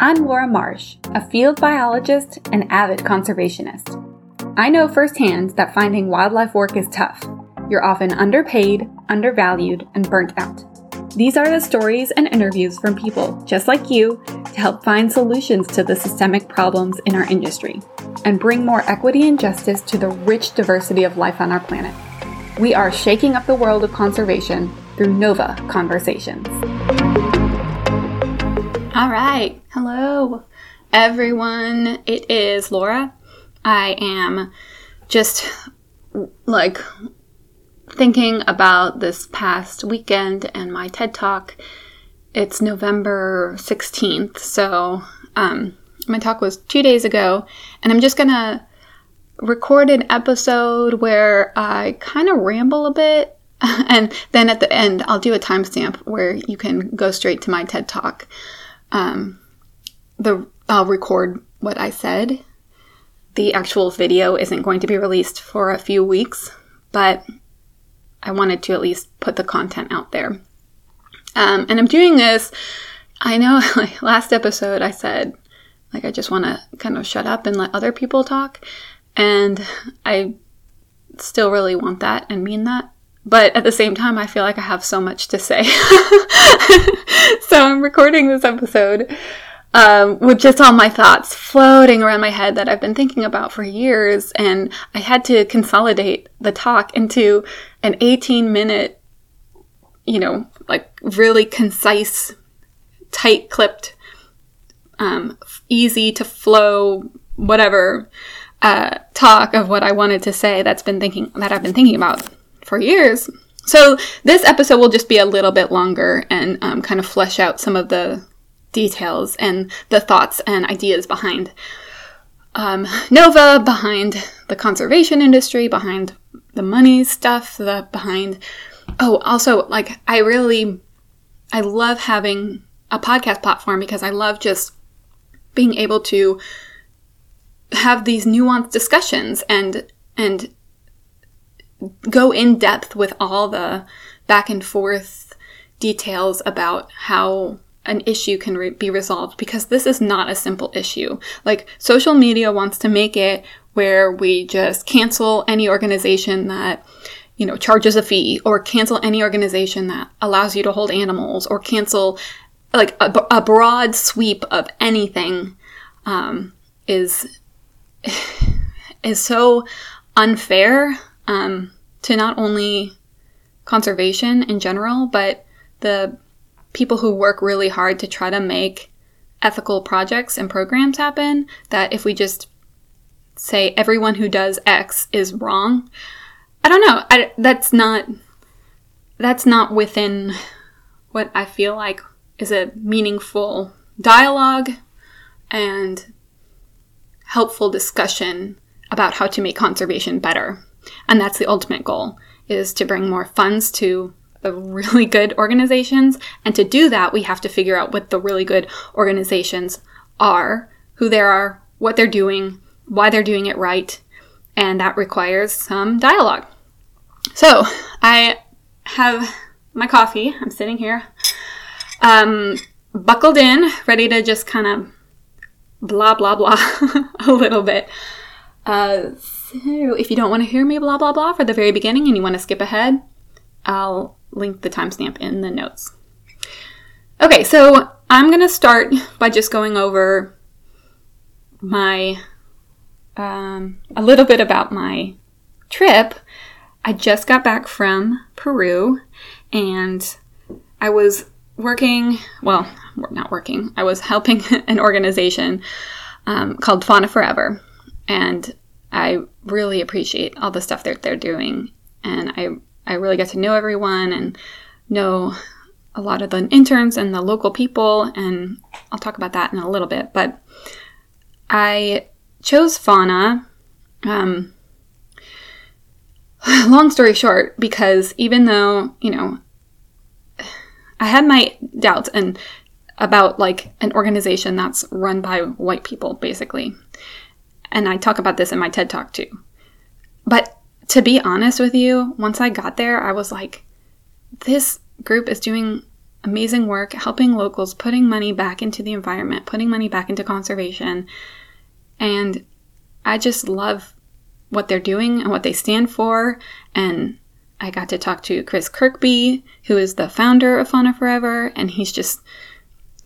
I'm Laura Marsh, a field biologist and avid conservationist. I know firsthand that finding wildlife work is tough. You're often underpaid, undervalued, and burnt out. These are the stories and interviews from people just like you to help find solutions to the systemic problems in our industry and bring more equity and justice to the rich diversity of life on our planet. We are shaking up the world of conservation through Nova Conversations. All right. Hello, everyone. It is Laura. I am just like thinking about this past weekend and my TED Talk. It's November 16th, so um, my talk was two days ago, and I'm just gonna record an episode where I kind of ramble a bit, and then at the end, I'll do a timestamp where you can go straight to my TED Talk. Um, the I'll record what I said. The actual video isn't going to be released for a few weeks, but I wanted to at least put the content out there. Um, and I'm doing this. I know, like last episode, I said, like, I just want to kind of shut up and let other people talk. And I still really want that and mean that. But at the same time, I feel like I have so much to say. so I'm recording this episode um, with just all my thoughts floating around my head that I've been thinking about for years. And I had to consolidate the talk into an 18 minute, you know, like really concise, tight clipped, um, easy to flow, whatever uh, talk of what I wanted to say that's been thinking that I've been thinking about for years. So this episode will just be a little bit longer and um, kind of flesh out some of the details and the thoughts and ideas behind um, Nova, behind the conservation industry, behind the money stuff, the behind. Oh, also, like I really, I love having a podcast platform because I love just being able to have these nuanced discussions and and go in depth with all the back and forth details about how an issue can re- be resolved because this is not a simple issue. Like social media wants to make it where we just cancel any organization that you know charges a fee or cancel any organization that allows you to hold animals or cancel like a, a broad sweep of anything um, is is so unfair um, to not only conservation in general, but the people who work really hard to try to make ethical projects and programs happen. That if we just say everyone who does X is wrong, I don't know. I, that's not that's not within what I feel like is a meaningful dialogue and helpful discussion about how to make conservation better. And that's the ultimate goal is to bring more funds to the really good organizations. And to do that, we have to figure out what the really good organizations are, who they are, what they're doing, why they're doing it right. And that requires some dialogue. So I have my coffee. I'm sitting here, um, buckled in, ready to just kind of blah, blah, blah a little bit. Uh, so if you don't want to hear me blah, blah, blah for the very beginning and you want to skip ahead, I'll link the timestamp in the notes. Okay, so I'm going to start by just going over my, um, a little bit about my trip. I just got back from Peru and I was working, well, not working, I was helping an organization um, called Fauna Forever. And I really appreciate all the stuff that they're doing. And I, I really get to know everyone and know a lot of the interns and the local people. And I'll talk about that in a little bit. But I chose fauna. Um, long story short, because even though, you know, I had my doubts and about like an organization that's run by white people, basically. And I talk about this in my TED Talk too. But to be honest with you, once I got there, I was like, this group is doing amazing work helping locals, putting money back into the environment, putting money back into conservation. And I just love what they're doing and what they stand for. And I got to talk to Chris Kirkby, who is the founder of Fauna Forever, and he's just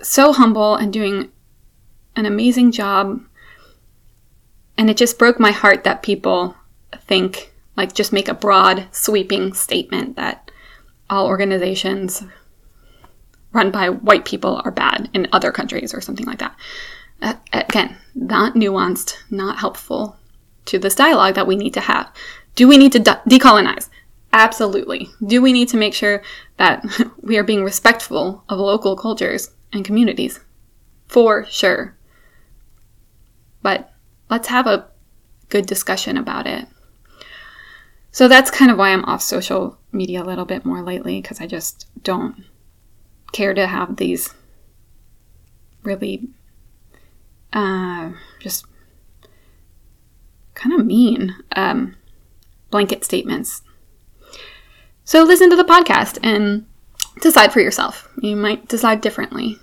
so humble and doing an amazing job. And it just broke my heart that people think, like, just make a broad, sweeping statement that all organizations run by white people are bad in other countries or something like that. Uh, again, not nuanced, not helpful to this dialogue that we need to have. Do we need to de- decolonize? Absolutely. Do we need to make sure that we are being respectful of local cultures and communities? For sure. But let's have a good discussion about it. So that's kind of why I'm off social media a little bit more lately because I just don't care to have these really uh, just kind of mean um, blanket statements. So listen to the podcast and decide for yourself. You might decide differently,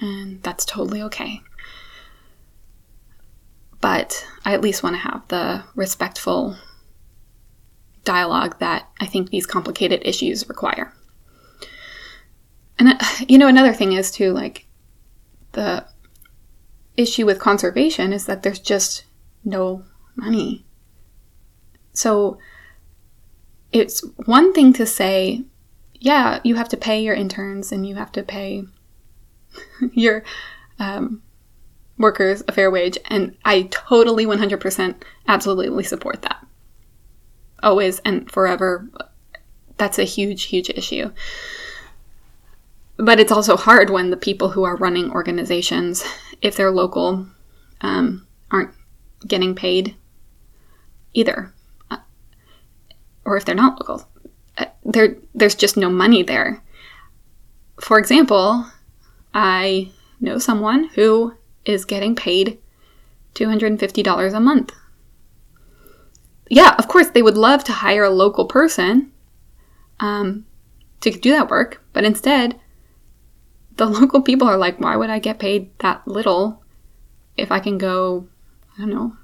and that's totally okay. But I at least want to have the respectful dialogue that I think these complicated issues require. And, uh, you know, another thing is too, like, the issue with conservation is that there's just no money. So it's one thing to say, yeah, you have to pay your interns and you have to pay your um, workers a fair wage. And I totally 100% absolutely support that. Always and forever. That's a huge, huge issue. But it's also hard when the people who are running organizations, if they're local, um, aren't getting paid either. Uh, or if they're not local, uh, there, there's just no money there. For example, I know someone who is getting paid $250 a month. Yeah, of course, they would love to hire a local person um, to do that work, but instead, the local people are like, why would I get paid that little if I can go, I don't know,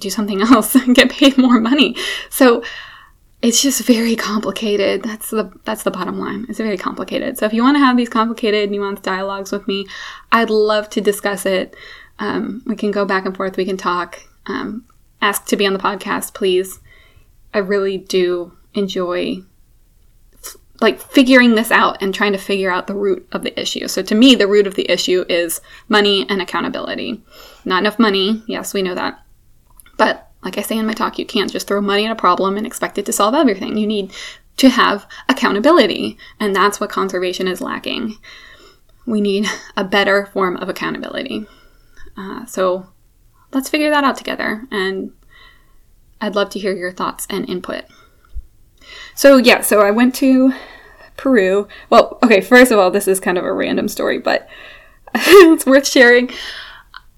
do something else and get paid more money? So it's just very complicated. That's the that's the bottom line. It's very complicated. So if you want to have these complicated, nuanced dialogues with me, I'd love to discuss it. Um, we can go back and forth. We can talk. Um, ask to be on the podcast, please. I really do enjoy like figuring this out and trying to figure out the root of the issue. So to me, the root of the issue is money and accountability. Not enough money. Yes, we know that. But like I say in my talk, you can't just throw money at a problem and expect it to solve everything. You need to have accountability, and that's what conservation is lacking. We need a better form of accountability. Uh, so let's figure that out together, and I'd love to hear your thoughts and input. So, yeah, so I went to Peru. Well, okay, first of all, this is kind of a random story, but it's worth sharing.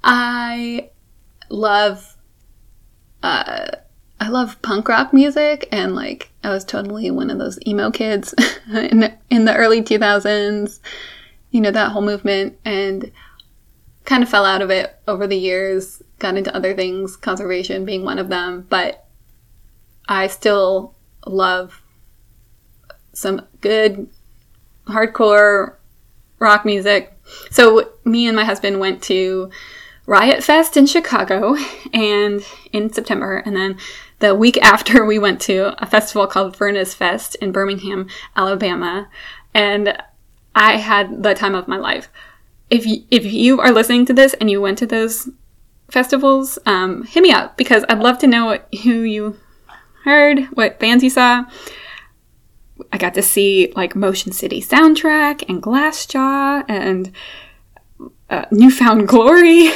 I love uh I love punk rock music and like I was totally one of those emo kids in the, in the early 2000s. You know that whole movement and kind of fell out of it over the years, got into other things, conservation being one of them, but I still love some good hardcore rock music. So me and my husband went to Riot Fest in Chicago and in September and then the week after we went to a festival called Furnace Fest in Birmingham, Alabama, and I had the time of my life. If you, if you are listening to this and you went to those festivals, um, hit me up because I'd love to know what, who you heard, what bands you saw. I got to see like Motion City soundtrack and Glassjaw and uh, New Found Glory.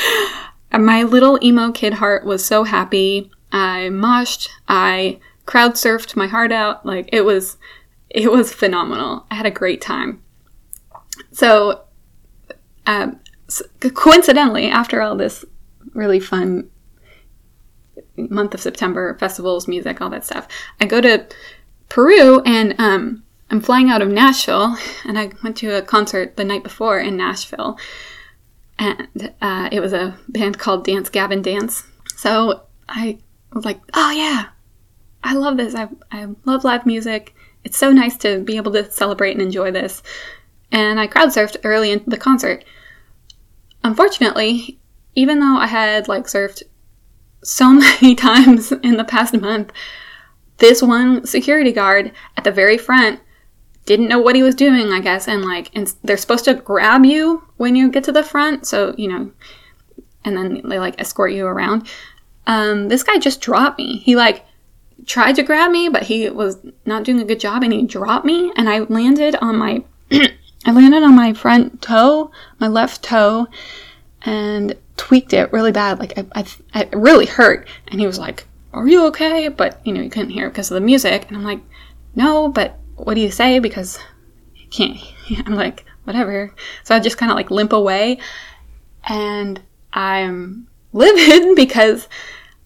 My little emo kid heart was so happy. I moshed. I crowd surfed my heart out. Like it was, it was phenomenal. I had a great time. So, um, coincidentally, after all this really fun month of September, festivals, music, all that stuff, I go to Peru and um, I'm flying out of Nashville, and I went to a concert the night before in Nashville, and uh, it was a band called Dance Gavin Dance. So I was like, oh yeah, I love this. I, I love live music. It's so nice to be able to celebrate and enjoy this. And I crowd surfed early in the concert. Unfortunately, even though I had like surfed so many times in the past month, this one security guard at the very front didn't know what he was doing, I guess, and like, and they're supposed to grab you when you get to the front, so you know, and then they like escort you around. Um, this guy just dropped me. He like tried to grab me, but he was not doing a good job, and he dropped me, and I landed on my, I landed on my front toe, my left toe, and tweaked it really bad. Like I, I, it really hurt, and he was like, "Are you okay?" But you know, you couldn't hear because of the music, and I'm like, "No, but." What do you say? Because I can't, I'm like, whatever. So I just kind of like limp away and I'm livid because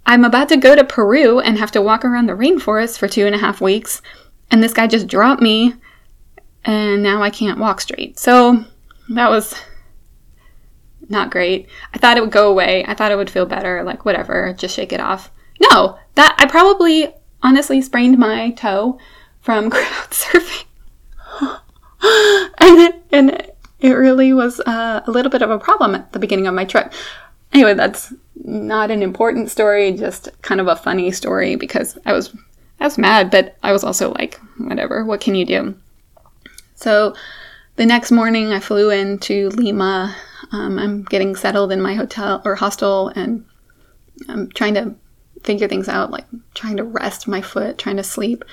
I'm about to go to Peru and have to walk around the rainforest for two and a half weeks. And this guy just dropped me and now I can't walk straight. So that was not great. I thought it would go away. I thought it would feel better, like whatever, just shake it off. No, that I probably honestly sprained my toe from crowd surfing. and, it, and it really was uh, a little bit of a problem at the beginning of my trip. Anyway, that's not an important story, just kind of a funny story because I was I was mad, but I was also like, whatever, what can you do? So the next morning I flew into Lima. Um, I'm getting settled in my hotel or hostel and I'm trying to figure things out, like trying to rest my foot, trying to sleep.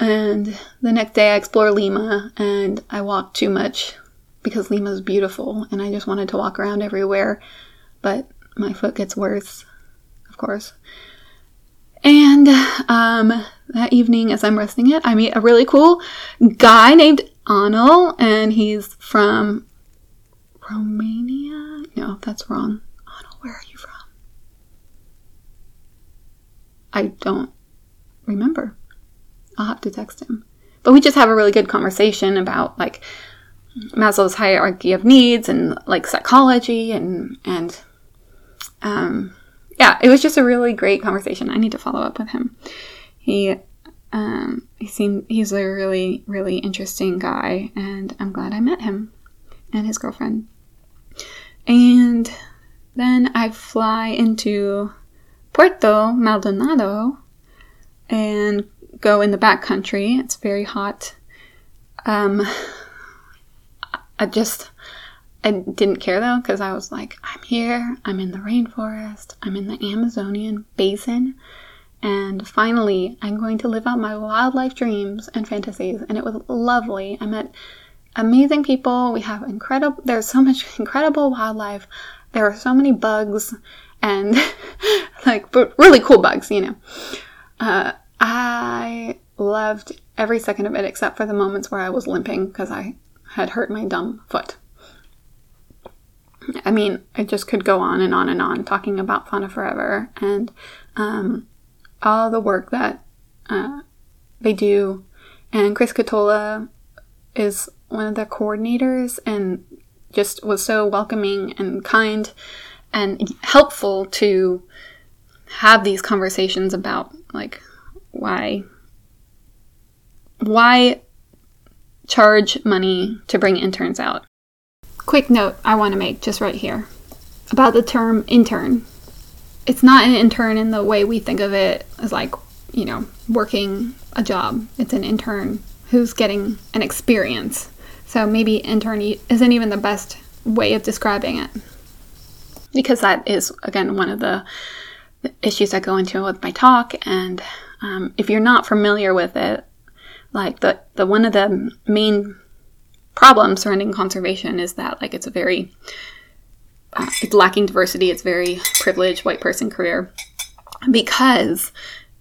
And the next day I explore Lima and I walk too much because Lima is beautiful and I just wanted to walk around everywhere. But my foot gets worse, of course. And um, that evening, as I'm resting it, I meet a really cool guy named Anil, and he's from Romania. No, that's wrong. Anil, where are you from? I don't remember. I'll have to text him. But we just have a really good conversation about like Maslow's hierarchy of needs and like psychology and and um, yeah, it was just a really great conversation. I need to follow up with him. He um, he seemed he's a really really interesting guy, and I'm glad I met him and his girlfriend. And then I fly into Puerto Maldonado and go in the back country. It's very hot. Um, I just I didn't care though because I was like, I'm here. I'm in the rainforest. I'm in the Amazonian basin. And finally, I'm going to live out my wildlife dreams and fantasies. And it was lovely. I met amazing people. We have incredible, there's so much incredible wildlife. There are so many bugs and like, but really cool bugs, you know. Uh, I loved every second of it except for the moments where I was limping because I had hurt my dumb foot. I mean, I just could go on and on and on talking about Fauna Forever and um, all the work that uh, they do. And Chris Catola is one of the coordinators and just was so welcoming and kind and helpful to have these conversations about like why why charge money to bring interns out? Quick note I want to make just right here about the term intern. It's not an intern in the way we think of it as like, you know, working a job. It's an intern who's getting an experience. So maybe intern isn't even the best way of describing it. Because that is, again, one of the issues I go into with my talk and um, if you're not familiar with it, like the, the one of the main problems surrounding conservation is that like it's a very uh, it's lacking diversity. It's very privileged white person career because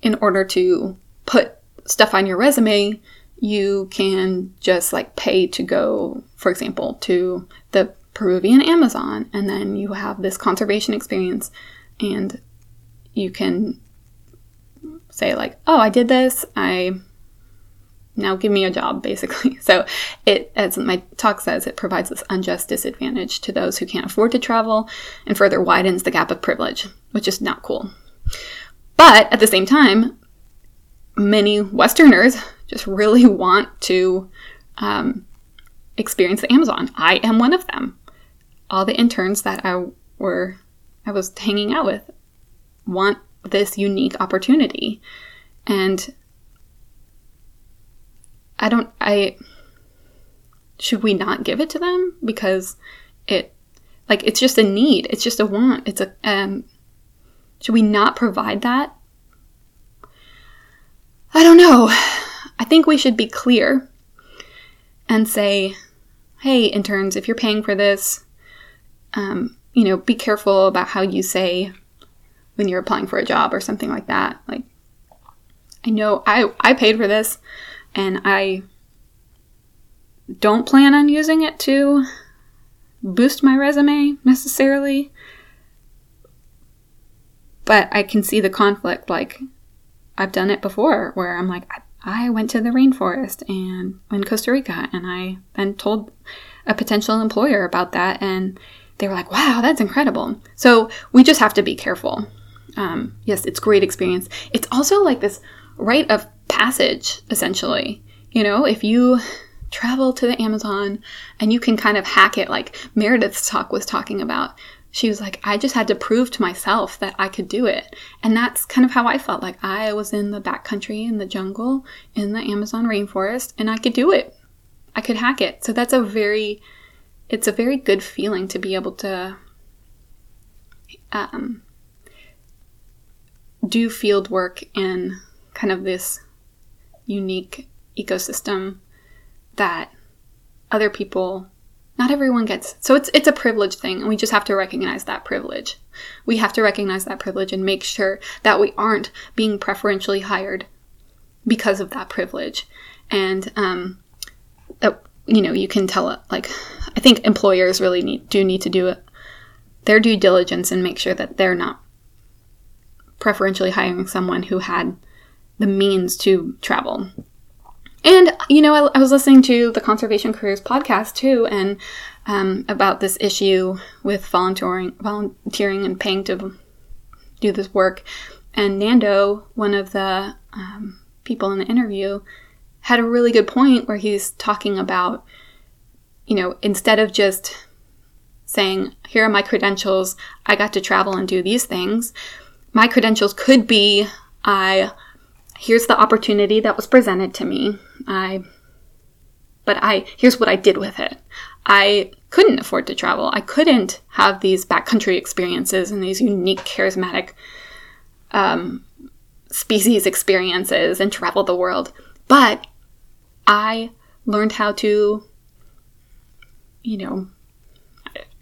in order to put stuff on your resume, you can just like pay to go, for example, to the Peruvian Amazon, and then you have this conservation experience, and you can say like, "Oh, I did this. I now give me a job, basically. So it, as my talk says, it provides this unjust disadvantage to those who can't afford to travel and further widens the gap of privilege, which is not cool. But at the same time, many Westerners just really want to um, experience the Amazon. I am one of them. All the interns that I were I was hanging out with want this unique opportunity. And I don't I should we not give it to them because it like it's just a need, it's just a want. It's a um should we not provide that? I don't know. I think we should be clear and say, hey, interns, if you're paying for this, um, you know, be careful about how you say when you're applying for a job or something like that. Like, I know I, I paid for this and I don't plan on using it to boost my resume necessarily. But I can see the conflict. Like, I've done it before where I'm like, I went to the rainforest and in Costa Rica, and I then told a potential employer about that, and they were like, wow, that's incredible. So we just have to be careful. Um, yes, it's great experience. It's also like this rite of passage, essentially. You know, if you travel to the Amazon and you can kind of hack it, like Meredith's talk was talking about, she was like, I just had to prove to myself that I could do it. And that's kind of how I felt like I was in the backcountry, in the jungle, in the Amazon rainforest, and I could do it. I could hack it. So that's a very, it's a very good feeling to be able to um, do field work in kind of this unique ecosystem that other people not everyone gets. So it's it's a privilege thing and we just have to recognize that privilege. We have to recognize that privilege and make sure that we aren't being preferentially hired because of that privilege. And um, that you know you can tell it like i think employers really need do need to do it their due diligence and make sure that they're not preferentially hiring someone who had the means to travel and, you know, I, I, was listening to the Conservation Careers podcast too, and um, about this issue with volunteering, volunteering and paying to do this work. And Nando, one of the um, people in the interview, had a really good point where he's talking about, you know, instead of just saying, here are my credentials, I got to travel and do these things, my credentials could be, I here's the opportunity that was presented to me. I but I here's what I did with it. I couldn't afford to travel. I couldn't have these backcountry experiences and these unique, charismatic um, species experiences and travel the world. But I learned how to, you know,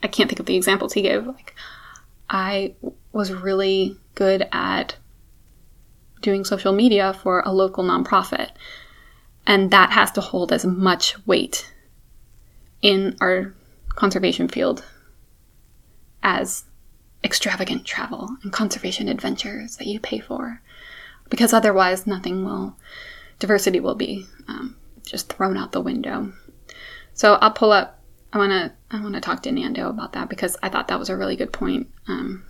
I can't think of the examples he gave. Like, I was really good at doing social media for a local nonprofit. And that has to hold as much weight in our conservation field as extravagant travel and conservation adventures that you pay for. Because otherwise, nothing will, diversity will be um, just thrown out the window. So I'll pull up. I want to. I want to talk to Nando about that because I thought that was a really good point. Um,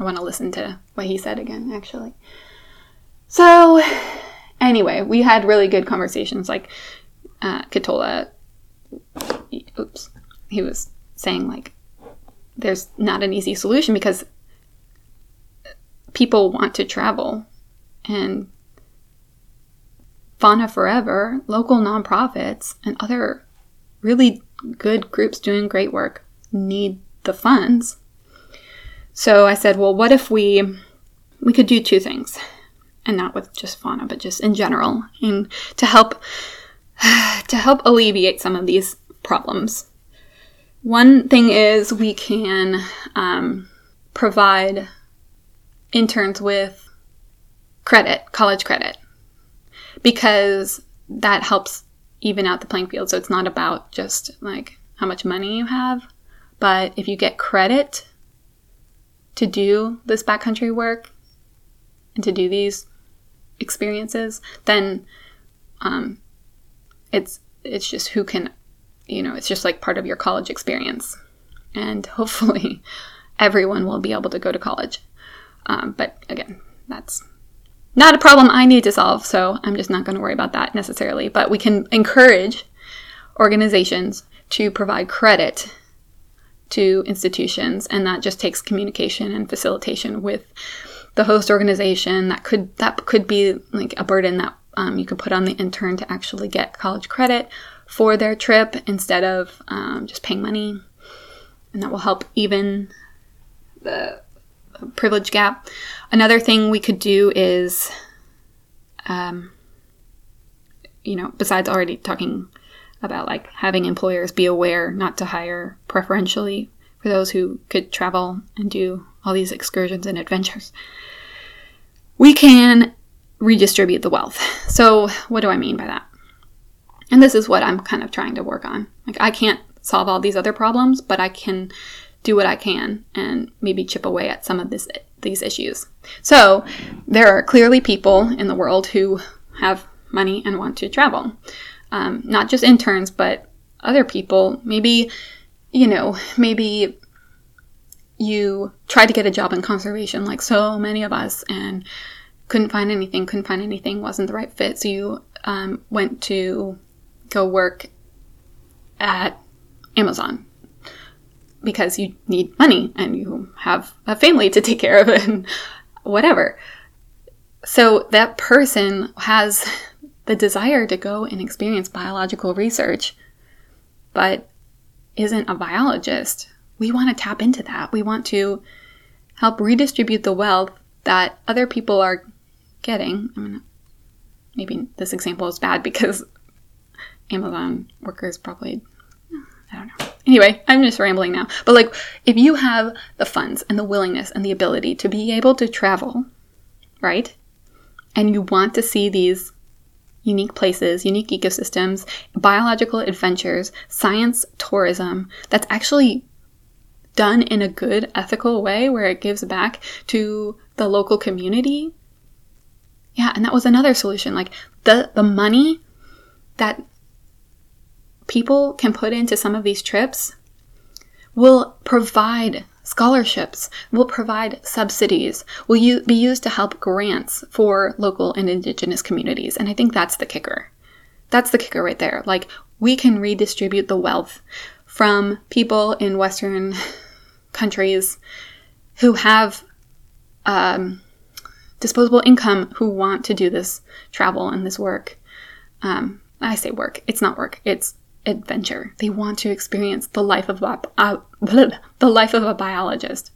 I want to listen to what he said again, actually. So, anyway, we had really good conversations. Like, uh, Katola, oops, he was saying, like, there's not an easy solution because people want to travel. And Fauna Forever, local nonprofits, and other really good groups doing great work need the funds so I said, well, what if we we could do two things, and not with just fauna, but just in general, and to help to help alleviate some of these problems. One thing is we can um, provide interns with credit, college credit, because that helps even out the playing field. So it's not about just like how much money you have, but if you get credit to do this backcountry work and to do these experiences, then um, it's it's just who can, you know, it's just like part of your college experience, and hopefully, everyone will be able to go to college. Um, but again, that's not a problem I need to solve, so I'm just not going to worry about that necessarily. But we can encourage organizations to provide credit to institutions, and that just takes communication and facilitation with the host organization. That could that could be like a burden that um, you could put on the intern to actually get college credit for their trip instead of um, just paying money, and that will help even the privilege gap. Another thing we could do is, um, you know, besides already talking about like having employers be aware not to hire preferentially for those who could travel and do all these excursions and adventures. We can redistribute the wealth. So, what do I mean by that? And this is what I'm kind of trying to work on. Like, I can't solve all these other problems, but I can do what I can and maybe chip away at some of this, these issues. So, there are clearly people in the world who have money and want to travel um, not just interns, but other people. Maybe, you know, maybe you tried to get a job in conservation like so many of us and couldn't find anything, couldn't find anything, wasn't the right fit. So you um, went to go work at Amazon because you need money and you have a family to take care of and whatever. So that person has the desire to go and experience biological research, but isn't a biologist. We want to tap into that. We want to help redistribute the wealth that other people are getting. I mean, maybe this example is bad because Amazon workers probably, I don't know. Anyway, I'm just rambling now. But like, if you have the funds and the willingness and the ability to be able to travel, right? And you want to see these unique places, unique ecosystems, biological adventures, science tourism that's actually done in a good ethical way where it gives back to the local community. Yeah, and that was another solution. Like the the money that people can put into some of these trips will provide Scholarships will provide subsidies, will u- be used to help grants for local and indigenous communities. And I think that's the kicker. That's the kicker right there. Like, we can redistribute the wealth from people in Western countries who have um, disposable income who want to do this travel and this work. Um, I say work, it's not work, it's adventure. They want to experience the life of a, uh, the life of a biologist.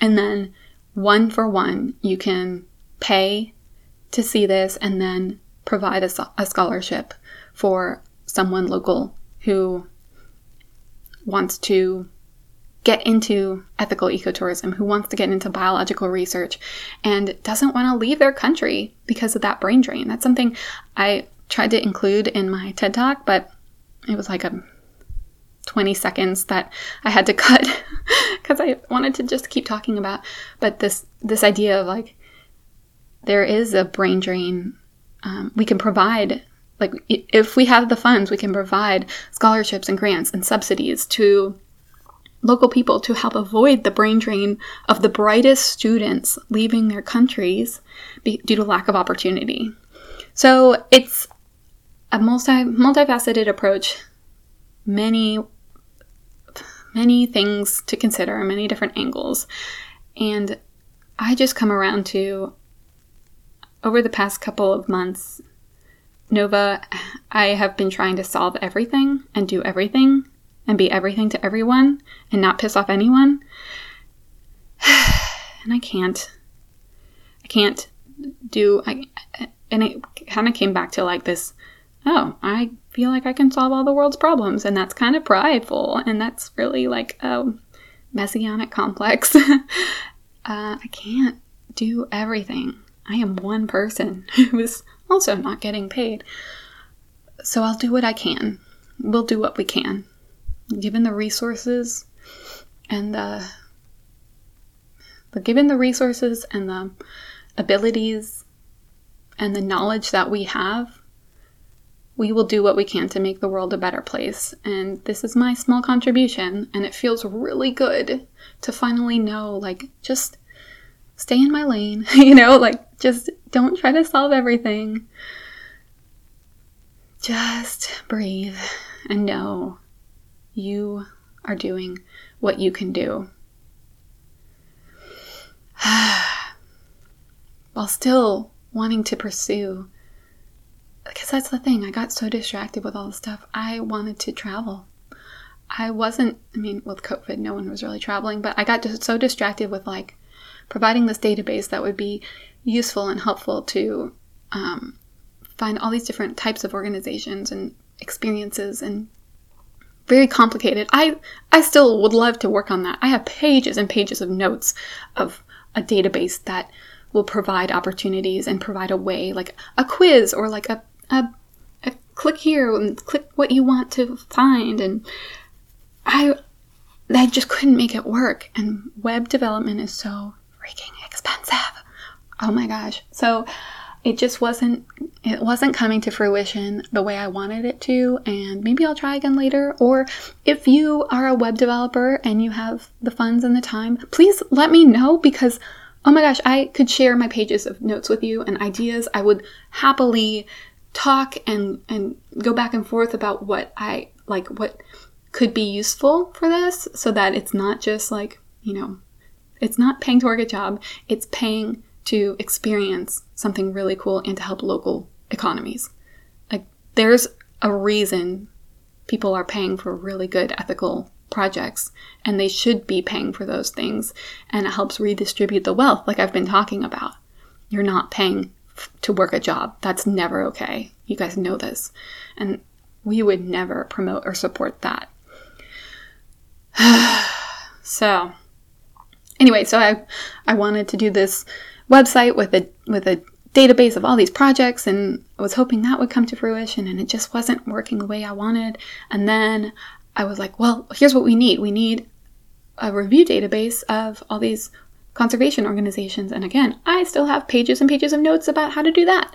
And then one for one, you can pay to see this and then provide a, a scholarship for someone local who wants to get into ethical ecotourism, who wants to get into biological research and doesn't want to leave their country because of that brain drain. That's something I tried to include in my TED Talk, but it was like a 20 seconds that I had to cut because I wanted to just keep talking about. But this this idea of like there is a brain drain. Um, we can provide like if we have the funds, we can provide scholarships and grants and subsidies to local people to help avoid the brain drain of the brightest students leaving their countries due to lack of opportunity. So it's a multi multifaceted approach, many many things to consider, many different angles. And I just come around to over the past couple of months, Nova, I have been trying to solve everything and do everything and be everything to everyone and not piss off anyone. and I can't. I can't do I and it kind of came back to like this oh, I feel like I can solve all the world's problems. And that's kind of prideful. And that's really like a messianic complex. uh, I can't do everything. I am one person who is also not getting paid. So I'll do what I can. We'll do what we can. Given the resources and the, the given the resources and the abilities and the knowledge that we have, we will do what we can to make the world a better place. And this is my small contribution, and it feels really good to finally know like, just stay in my lane, you know, like, just don't try to solve everything. Just breathe and know you are doing what you can do. While still wanting to pursue, because that's the thing, I got so distracted with all the stuff. I wanted to travel. I wasn't, I mean, with COVID, no one was really traveling, but I got just so distracted with like providing this database that would be useful and helpful to um, find all these different types of organizations and experiences and very complicated. I I still would love to work on that. I have pages and pages of notes of a database that will provide opportunities and provide a way, like a quiz or like a, click here and click what you want to find. And I I just couldn't make it work. And web development is so freaking expensive. Oh my gosh. So it just wasn't it wasn't coming to fruition the way I wanted it to and maybe I'll try again later or if you are a web developer and you have the funds and the time please let me know because oh my gosh I could share my pages of notes with you and ideas I would happily talk and and go back and forth about what I like what could be useful for this so that it's not just like you know it's not paying to work a job it's paying to experience something really cool and to help local economies. Like, there's a reason people are paying for really good ethical projects, and they should be paying for those things, and it helps redistribute the wealth, like I've been talking about. You're not paying to work a job. That's never okay. You guys know this. And we would never promote or support that. so, anyway, so I, I wanted to do this website with a with a database of all these projects and I was hoping that would come to fruition and it just wasn't working the way I wanted. And then I was like, well, here's what we need. We need a review database of all these conservation organizations. And again, I still have pages and pages of notes about how to do that.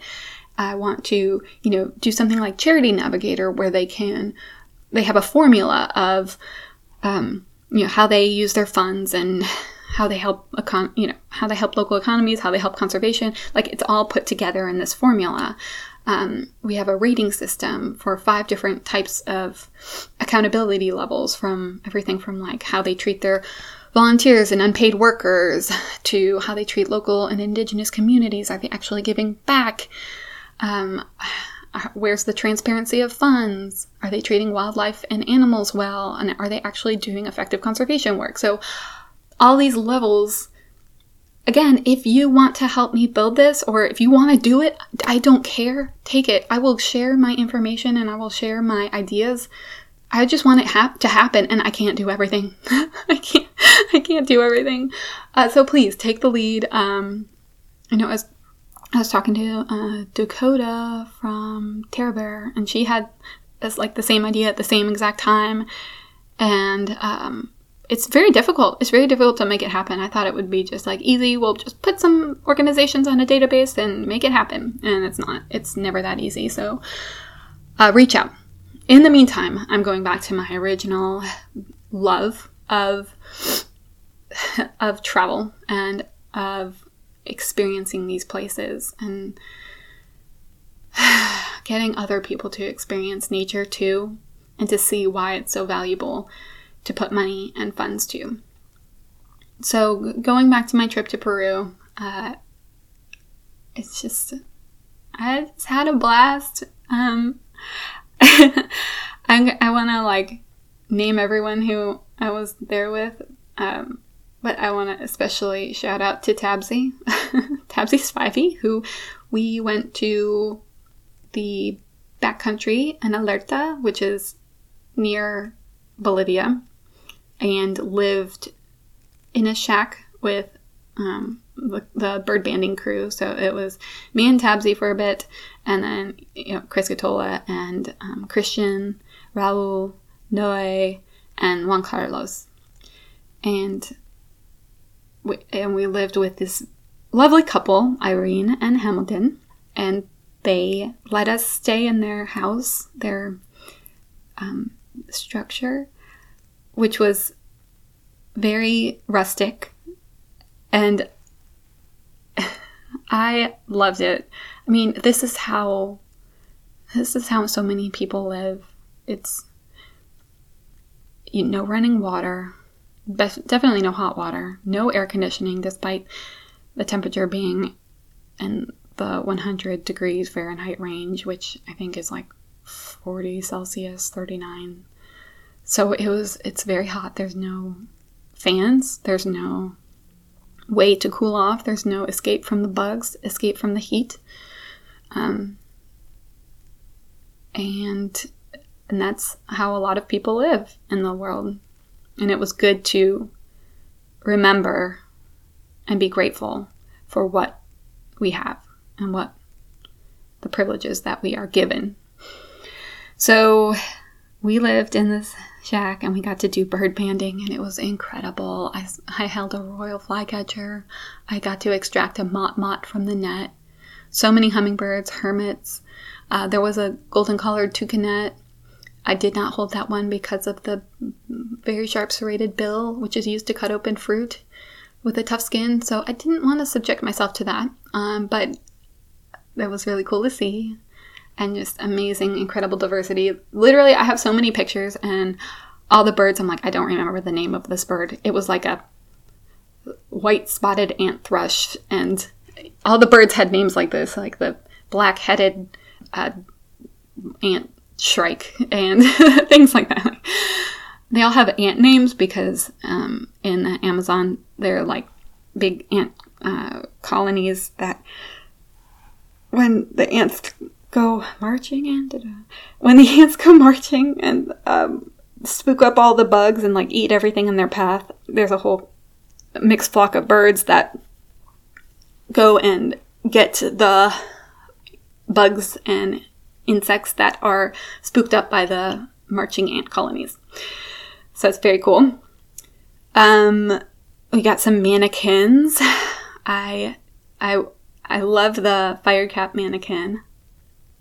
I want to, you know, do something like Charity Navigator where they can, they have a formula of, um, you know, how they use their funds and how they help econ- you know how they help local economies, how they help conservation. Like it's all put together in this formula. Um, we have a rating system for five different types of accountability levels, from everything from like how they treat their volunteers and unpaid workers to how they treat local and indigenous communities. Are they actually giving back? Um, where's the transparency of funds? Are they treating wildlife and animals well? And are they actually doing effective conservation work? So all these levels. Again, if you want to help me build this or if you want to do it, I don't care. Take it. I will share my information and I will share my ideas. I just want it ha- to happen and I can't do everything. I can't I can't do everything. Uh, so please take the lead. Um, I know as I was talking to uh, Dakota from Terra Bear, and she had this like the same idea at the same exact time, and um, it's very difficult. It's very difficult to make it happen. I thought it would be just like easy. We'll just put some organizations on a database and make it happen. And it's not. It's never that easy. So uh, reach out. In the meantime, I'm going back to my original love of of travel and of experiencing these places and getting other people to experience nature too and to see why it's so valuable to put money and funds to. So, going back to my trip to Peru, uh, it's just, I just had a blast. Um, I, I want to like name everyone who I was there with, um, but I want to especially shout out to Tabsy, Tabsy Spivey, who we went to the backcountry in Alerta, which is near Bolivia and lived in a shack with um, the, the, bird banding crew. So it was me and Tabsy for a bit, and then you know, Chris Gatola and um, Christian, Raul, Noe, and Juan Carlos. And and we lived with this lovely couple, Irene and Hamilton. and they let us stay in their house, their um, structure, which was very rustic. And I loved it. I mean, this is how this is how so many people live. It's you know, running water, definitely no hot water, no air conditioning, despite the temperature being in the 100 degrees Fahrenheit range, which I think is like 40 Celsius, 39. So it was, it's very hot. There's no fans, there's no way to cool off, there's no escape from the bugs, escape from the heat. Um, and and that's how a lot of people live in the world. And it was good to remember and be grateful for what we have and what the privileges that we are given. So we lived in this shack and we got to do bird banding and it was incredible. I, I held a royal flycatcher. I got to extract a motmot from the net. So many hummingbirds, hermits. Uh, there was a golden collared toucanet. I did not hold that one because of the very sharp serrated bill, which is used to cut open fruit with a tough skin. So I didn't want to subject myself to that. Um, but that was really cool to see and just amazing, incredible diversity. Literally, I have so many pictures and all the birds. I'm like, I don't remember the name of this bird. It was like a white spotted ant thrush, and all the birds had names like this, like the black headed uh, ant shrike and things like that. They all have ant names because um, in the Amazon, they're like big ant uh, colonies that when the ants go marching and when the ants go marching and um, spook up all the bugs and like eat everything in their path, there's a whole mixed flock of birds that go and get the bugs and insects that are spooked up by the marching ant colonies. So it's very cool. Um, we got some manakins. I I I love the fire cap manakin.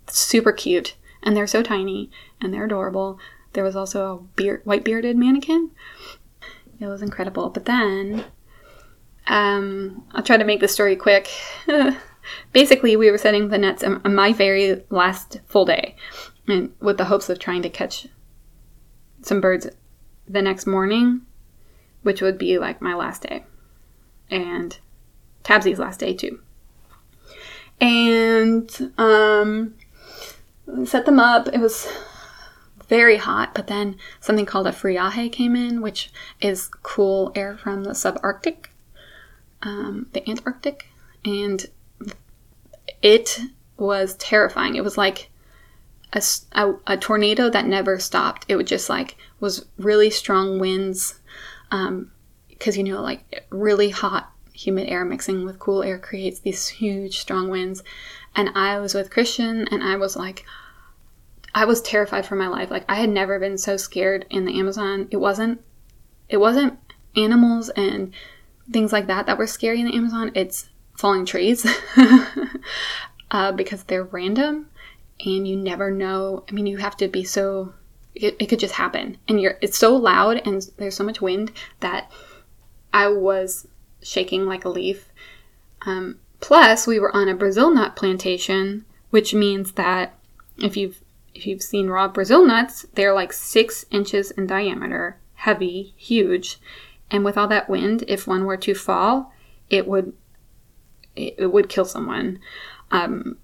super cute, and they're so tiny and they're adorable. There was also a beard, white bearded manakin. It was incredible. But then, um, I'll try to make the story quick. basically, we were setting the nets on my very last full day, and with the hopes of trying to catch some birds the next morning, which would be like my last day, and Tabsy's last day too. And um, set them up. It was very hot, but then something called a friaje came in, which is cool air from the subarctic, um, the Antarctic, and it was terrifying. It was like a, a, a, tornado that never stopped. It would just like was really strong winds, because um, you know like really hot humid air mixing with cool air creates these huge strong winds. And I was with Christian, and I was like, I was terrified for my life. Like I had never been so scared in the Amazon. It wasn't, it wasn't animals and things like that that were scary in the Amazon. It's falling trees uh, because they're random and you never know. I mean, you have to be so. It, it could just happen, and you're. It's so loud and there's so much wind that I was shaking like a leaf. Um, plus, we were on a Brazil nut plantation, which means that if you've if you've seen raw Brazil nuts, they're like six inches in diameter, heavy, huge, and with all that wind, if one were to fall, it would it would kill someone. Um,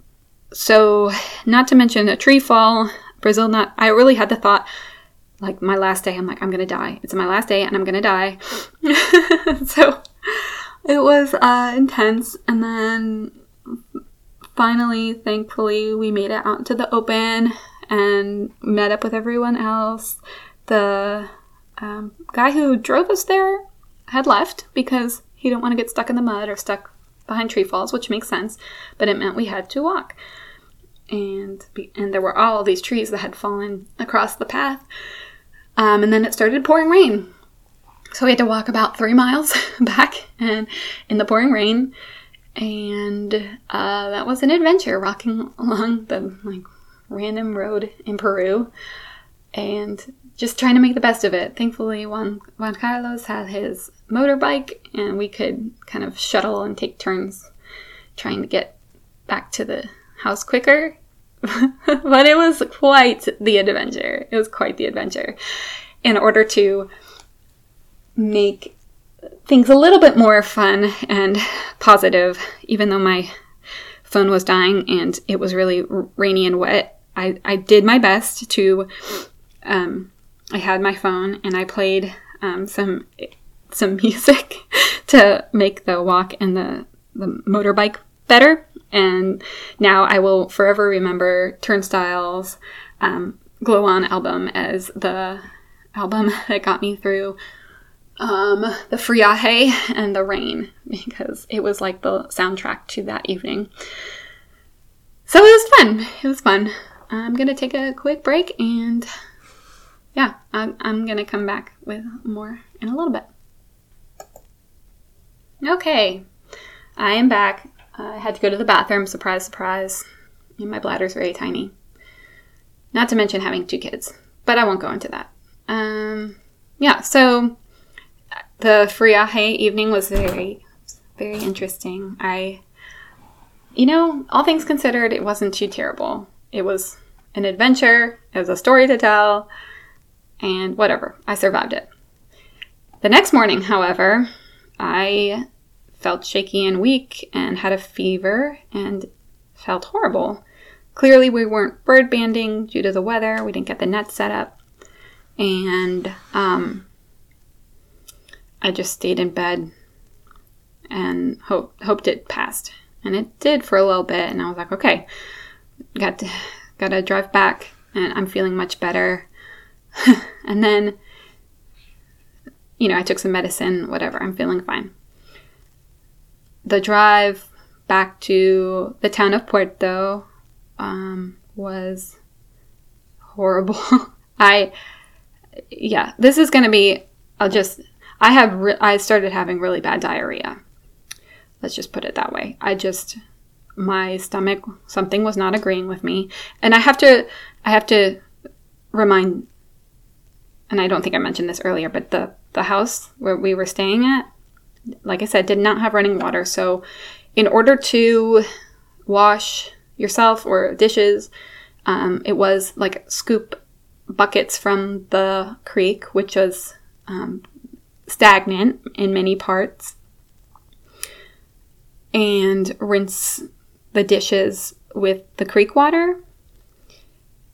so, not to mention a tree fall, Brazil nut. I really had the thought, like my last day, I'm like, I'm gonna die. It's my last day, and I'm gonna die. so, it was uh, intense, and then finally, thankfully, we made it out into the open and met up with everyone else. The um, guy who drove us there had left because he didn't want to get stuck in the mud or stuck behind tree falls, which makes sense, but it meant we had to walk. And and there were all these trees that had fallen across the path. Um, and then it started pouring rain. So we had to walk about three miles back and in the pouring rain. And uh, that was an adventure walking along the like random road in Peru and just trying to make the best of it. Thankfully, Juan, Juan Carlos had his motorbike and we could kind of shuttle and take turns trying to get back to the house quicker. but it was quite the adventure. It was quite the adventure. In order to make things a little bit more fun and positive, even though my phone was dying and it was really rainy and wet. I, I did my best to. Um, I had my phone and I played um, some some music to make the walk and the the motorbike better. And now I will forever remember Turnstile's um, Glow On album as the album that got me through um, the friaje and the rain because it was like the soundtrack to that evening. So it was fun. It was fun. I'm gonna take a quick break and yeah, I'm, I'm gonna come back with more in a little bit. Okay, I am back. I had to go to the bathroom. Surprise, surprise. And my bladder's very tiny. Not to mention having two kids, but I won't go into that. Um, yeah, so the Friaje evening was very, very interesting. I, you know, all things considered, it wasn't too terrible. It was an adventure, it was a story to tell, and whatever. I survived it. The next morning, however, I felt shaky and weak and had a fever and felt horrible. Clearly, we weren't bird banding due to the weather. We didn't get the net set up. And um, I just stayed in bed and hope, hoped it passed. And it did for a little bit. And I was like, okay, got to, got to drive back and I'm feeling much better. and then, you know, I took some medicine, whatever, I'm feeling fine. The drive back to the town of Puerto um, was horrible. I, yeah, this is going to be, I'll just I have re- I started having really bad diarrhea. Let's just put it that way. I just my stomach something was not agreeing with me, and I have to I have to remind and I don't think I mentioned this earlier, but the the house where we were staying at like I said did not have running water. So in order to wash yourself or dishes, um, it was like scoop buckets from the creek, which was um, stagnant in many parts, and rinse the dishes with the creek water.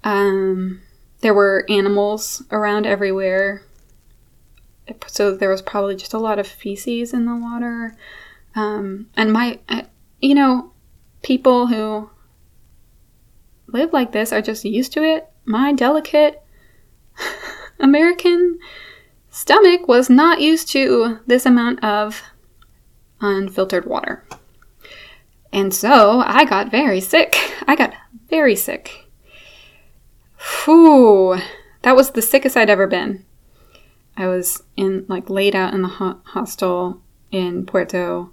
Um, there were animals around everywhere, so there was probably just a lot of feces in the water. Um, and my, you know, people who live like this are just used to it. My delicate American stomach was not used to this amount of unfiltered water. And so I got very sick. I got very sick. Whew, that was the sickest I'd ever been. I was in like laid out in the ho- hostel in Puerto.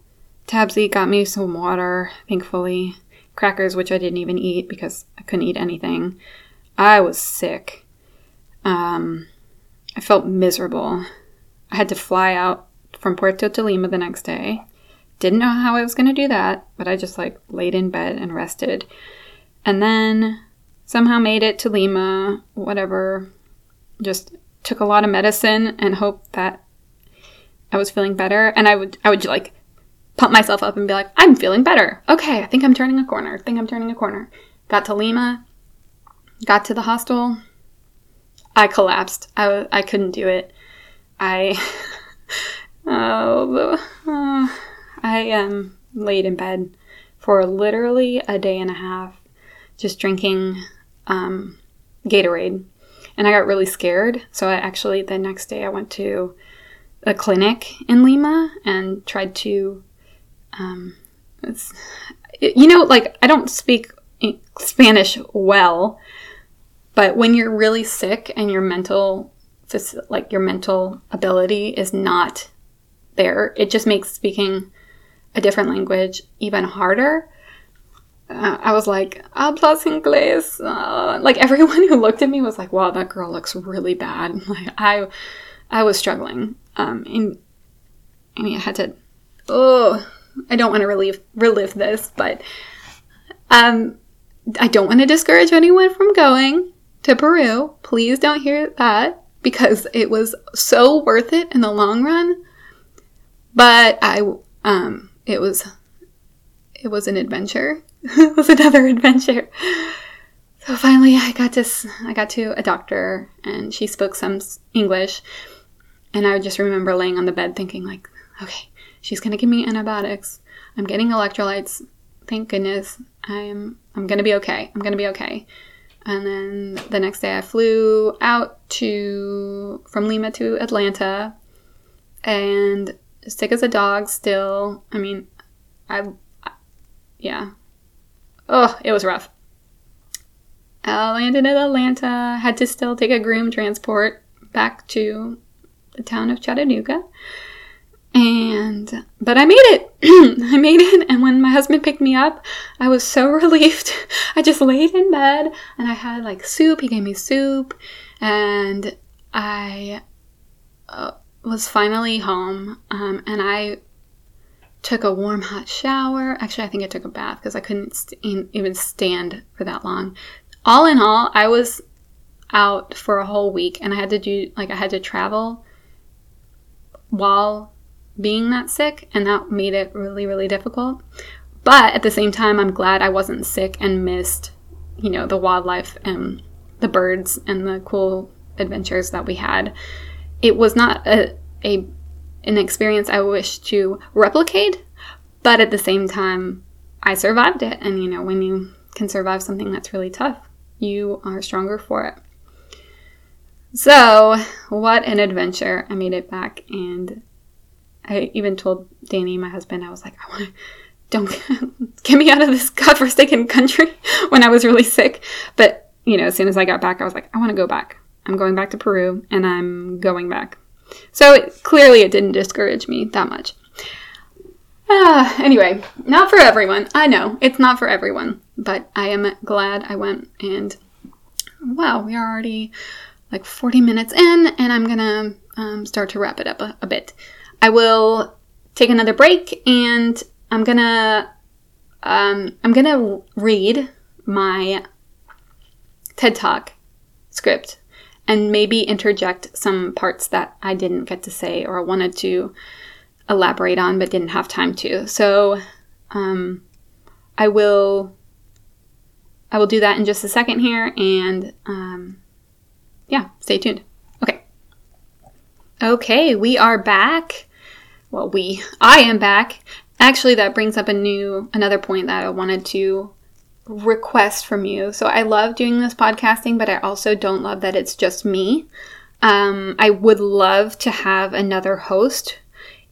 Tabsy got me some water, thankfully. Crackers, which I didn't even eat because I couldn't eat anything. I was sick. Um, I felt miserable. I had to fly out from Puerto to Lima the next day. Didn't know how I was going to do that, but I just like laid in bed and rested. And then somehow made it to Lima, whatever. Just took a lot of medicine and hoped that I was feeling better. And I would I would like pump myself up and be like, I'm feeling better. Okay, I think I'm turning a corner. I think I'm turning a corner. Got to Lima, got to the hostel, I collapsed. I, I couldn't do it. I oh, uh, I um laid in bed for literally a day and a half, just drinking um, Gatorade, and I got really scared. So I actually the next day I went to a clinic in Lima and tried to, um, you know, like I don't speak Spanish well, but when you're really sick and your mental like your mental ability is not there, it just makes speaking a different language even harder. I was like, hablas inglés. Uh, like everyone who looked at me was like, wow, that girl looks really bad. Like I, I was struggling. Um, and I mean, I had to, oh, I don't want to relive, relive this, but, um, I don't want to discourage anyone from going to Peru. Please don't hear that because it was so worth it in the long run. But I, um, it was, it was an adventure. it was another adventure. So finally, I got to, I got to a doctor, and she spoke some English, and I just remember laying on the bed thinking like, okay, she's gonna give me antibiotics. I'm getting electrolytes. Thank goodness. I'm, I'm gonna be okay. I'm gonna be okay. And then the next day I flew out to from Lima to Atlanta and sick as a dog still. I mean, I yeah. Oh, it was rough. I landed in Atlanta, had to still take a Groome transport back to the town of Chattanooga. And, but I made it. I made it. And when my husband picked me up, I was so relieved. I just laid in bed and I had like soup. He gave me soup. And I uh, was finally home. Um, and I took a warm hot shower. Actually, I think I took a bath because I couldn't st- even stand for that long. All in all, I was out for a whole week and I had to do, like, I had to travel while being that sick, and that made it really, really difficult. But at the same time, I'm glad I wasn't sick and missed, you know, the wildlife and the birds and the cool adventures that we had. It was not a, a an experience I wish to replicate, but at the same time, I survived it. And you know, when you can survive something that's really tough, you are stronger for it. So, what an adventure! I made it back and I even told Danny, my husband, I was like, I want to, don't get me out of this godforsaken country when I was really sick. But, you know, as soon as I got back, I was like, I want to go back. I'm going back to Peru and I'm going back. So it, clearly it didn't discourage me that much. Uh, anyway, not for everyone. I know it's not for everyone, but I am glad I went and wow, we are already like 40 minutes in and I'm gonna um, start to wrap it up a, a bit. I will take another break and I'm gonna um, I'm gonna read my TED Talk script and maybe interject some parts that I didn't get to say or wanted to elaborate on but didn't have time to. So um, I will I will do that in just a second here and um, yeah, stay tuned. Okay. Okay, we are back well, we, I am back. Actually, that brings up a new, another point that I wanted to request from you. So I love doing this podcasting, but I also don't love that it's just me. Um, I would love to have another host.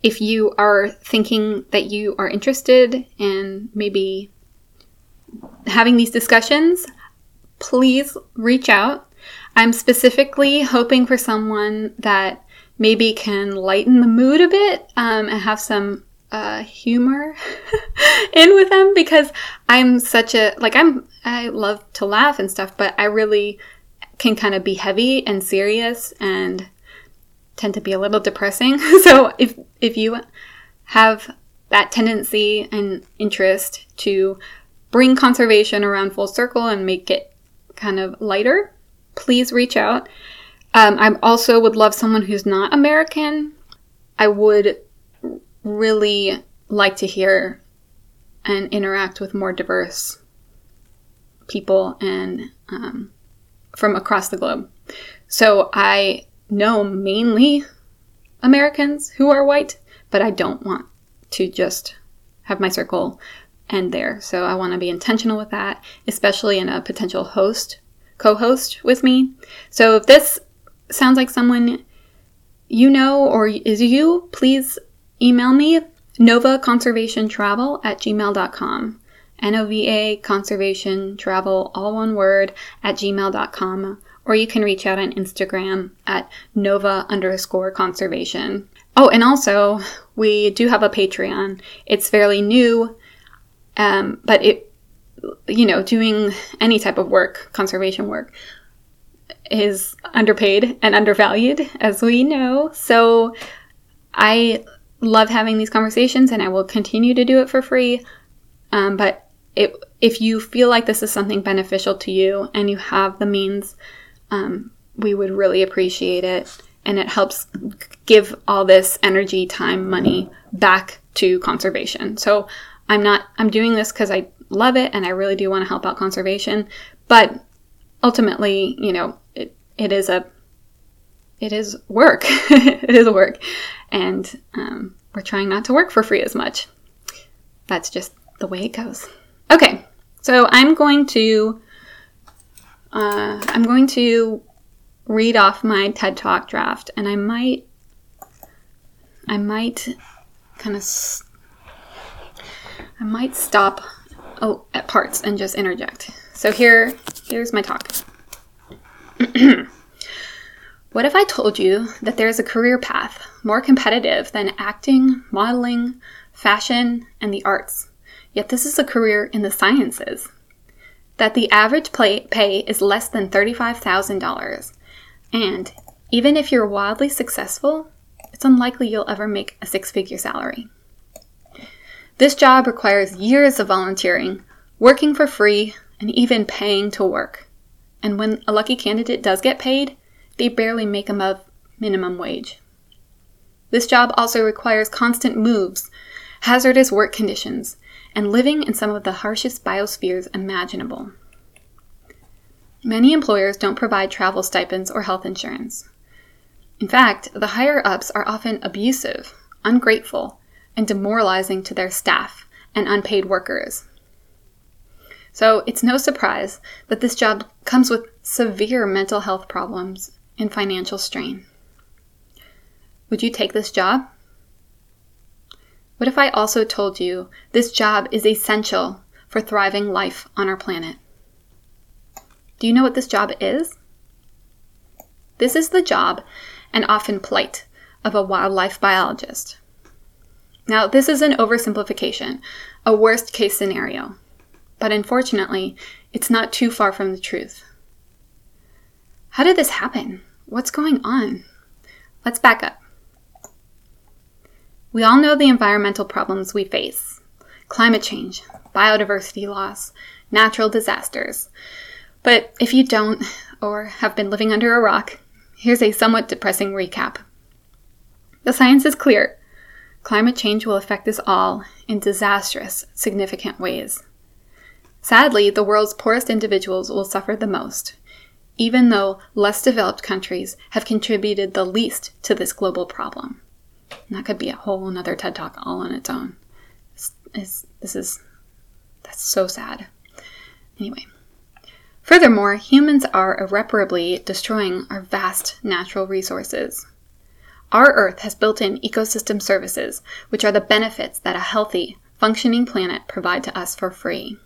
If you are thinking that you are interested in maybe having these discussions, please reach out. I'm specifically hoping for someone that maybe can lighten the mood a bit um, and have some uh, humor in with them because I'm such a like I'm I love to laugh and stuff, but I really can kind of be heavy and serious and tend to be a little depressing. so if if you have that tendency and interest to bring conservation around full circle and make it kind of lighter, please reach out. Um, I also would love someone who's not American. I would really like to hear and interact with more diverse people and um, from across the globe. So I know mainly Americans who are white, but I don't want to just have my circle end there. So I want to be intentional with that, especially in a potential host, co host with me. So if this sounds like someone you know or is you, please email me nova conservation travel at gmail.com. N-O-V-A conservation travel, all one word, at gmail.com. or you can reach out on Instagram at nova underscore conservation. Oh, and also, we do have a Patreon. It's fairly new, um, but it, you know, doing any type of work, conservation work, is underpaid and undervalued, as we know. So I love having these conversations and I will continue to do it for free. Um, but it, if you feel like this is something beneficial to you and you have the means, um, we would really appreciate it. And it helps give all this energy, time, money back to conservation. So I'm not, I'm doing this because I love it and I really do want to help out conservation. But ultimately, you know, it, it is a, it is work. it is work. And um, we're trying not to work for free as much. That's just the way it goes. Okay, so I'm going to uh, I'm going to read off my TED Talk draft, and I might I might kind of I might stop oh, at parts and just interject. So here here's my talk. what if I told you that there is a career path more competitive than acting, modeling, fashion, and the arts? Yet this is a career in the sciences. That the average pay is less than $35,000. And even if you're wildly successful, it's unlikely you'll ever make a six figure salary. This job requires years of volunteering, working for free, and even paying to work. And when a lucky candidate does get paid, they barely make above minimum wage. This job also requires constant moves, hazardous work conditions, and living in some of the harshest biospheres imaginable. Many employers don't provide travel stipends or health insurance. In fact, the higher ups are often abusive, ungrateful, and demoralizing to their staff and unpaid workers. So it's no surprise that this job comes with severe mental health problems and financial strain. Would you take this job? What if I also told you this job is essential for thriving life on our planet? Do you know what this job is? This is the job, and often plight, of a wildlife biologist. Now, this is an oversimplification, a worst case scenario, but unfortunately, it's not too far from the truth. How did this happen? What's going on? Let's back up. We all know the environmental problems we face climate change, biodiversity loss, natural disasters. But if you don't, or have been living under a rock, here's a somewhat depressing recap. The science is clear. Climate change will affect us all in disastrous, significant ways. Sadly, the world's poorest individuals will suffer the most, even though less developed countries have contributed the least to this global problem. And that could be a whole another TED talk all on its own. It's, it's, this is, that's so sad. Anyway. Furthermore, humans are irreparably destroying our vast natural resources. Our Earth has built in ecosystem services, which are the benefits that a healthy, functioning planet provide to us for free.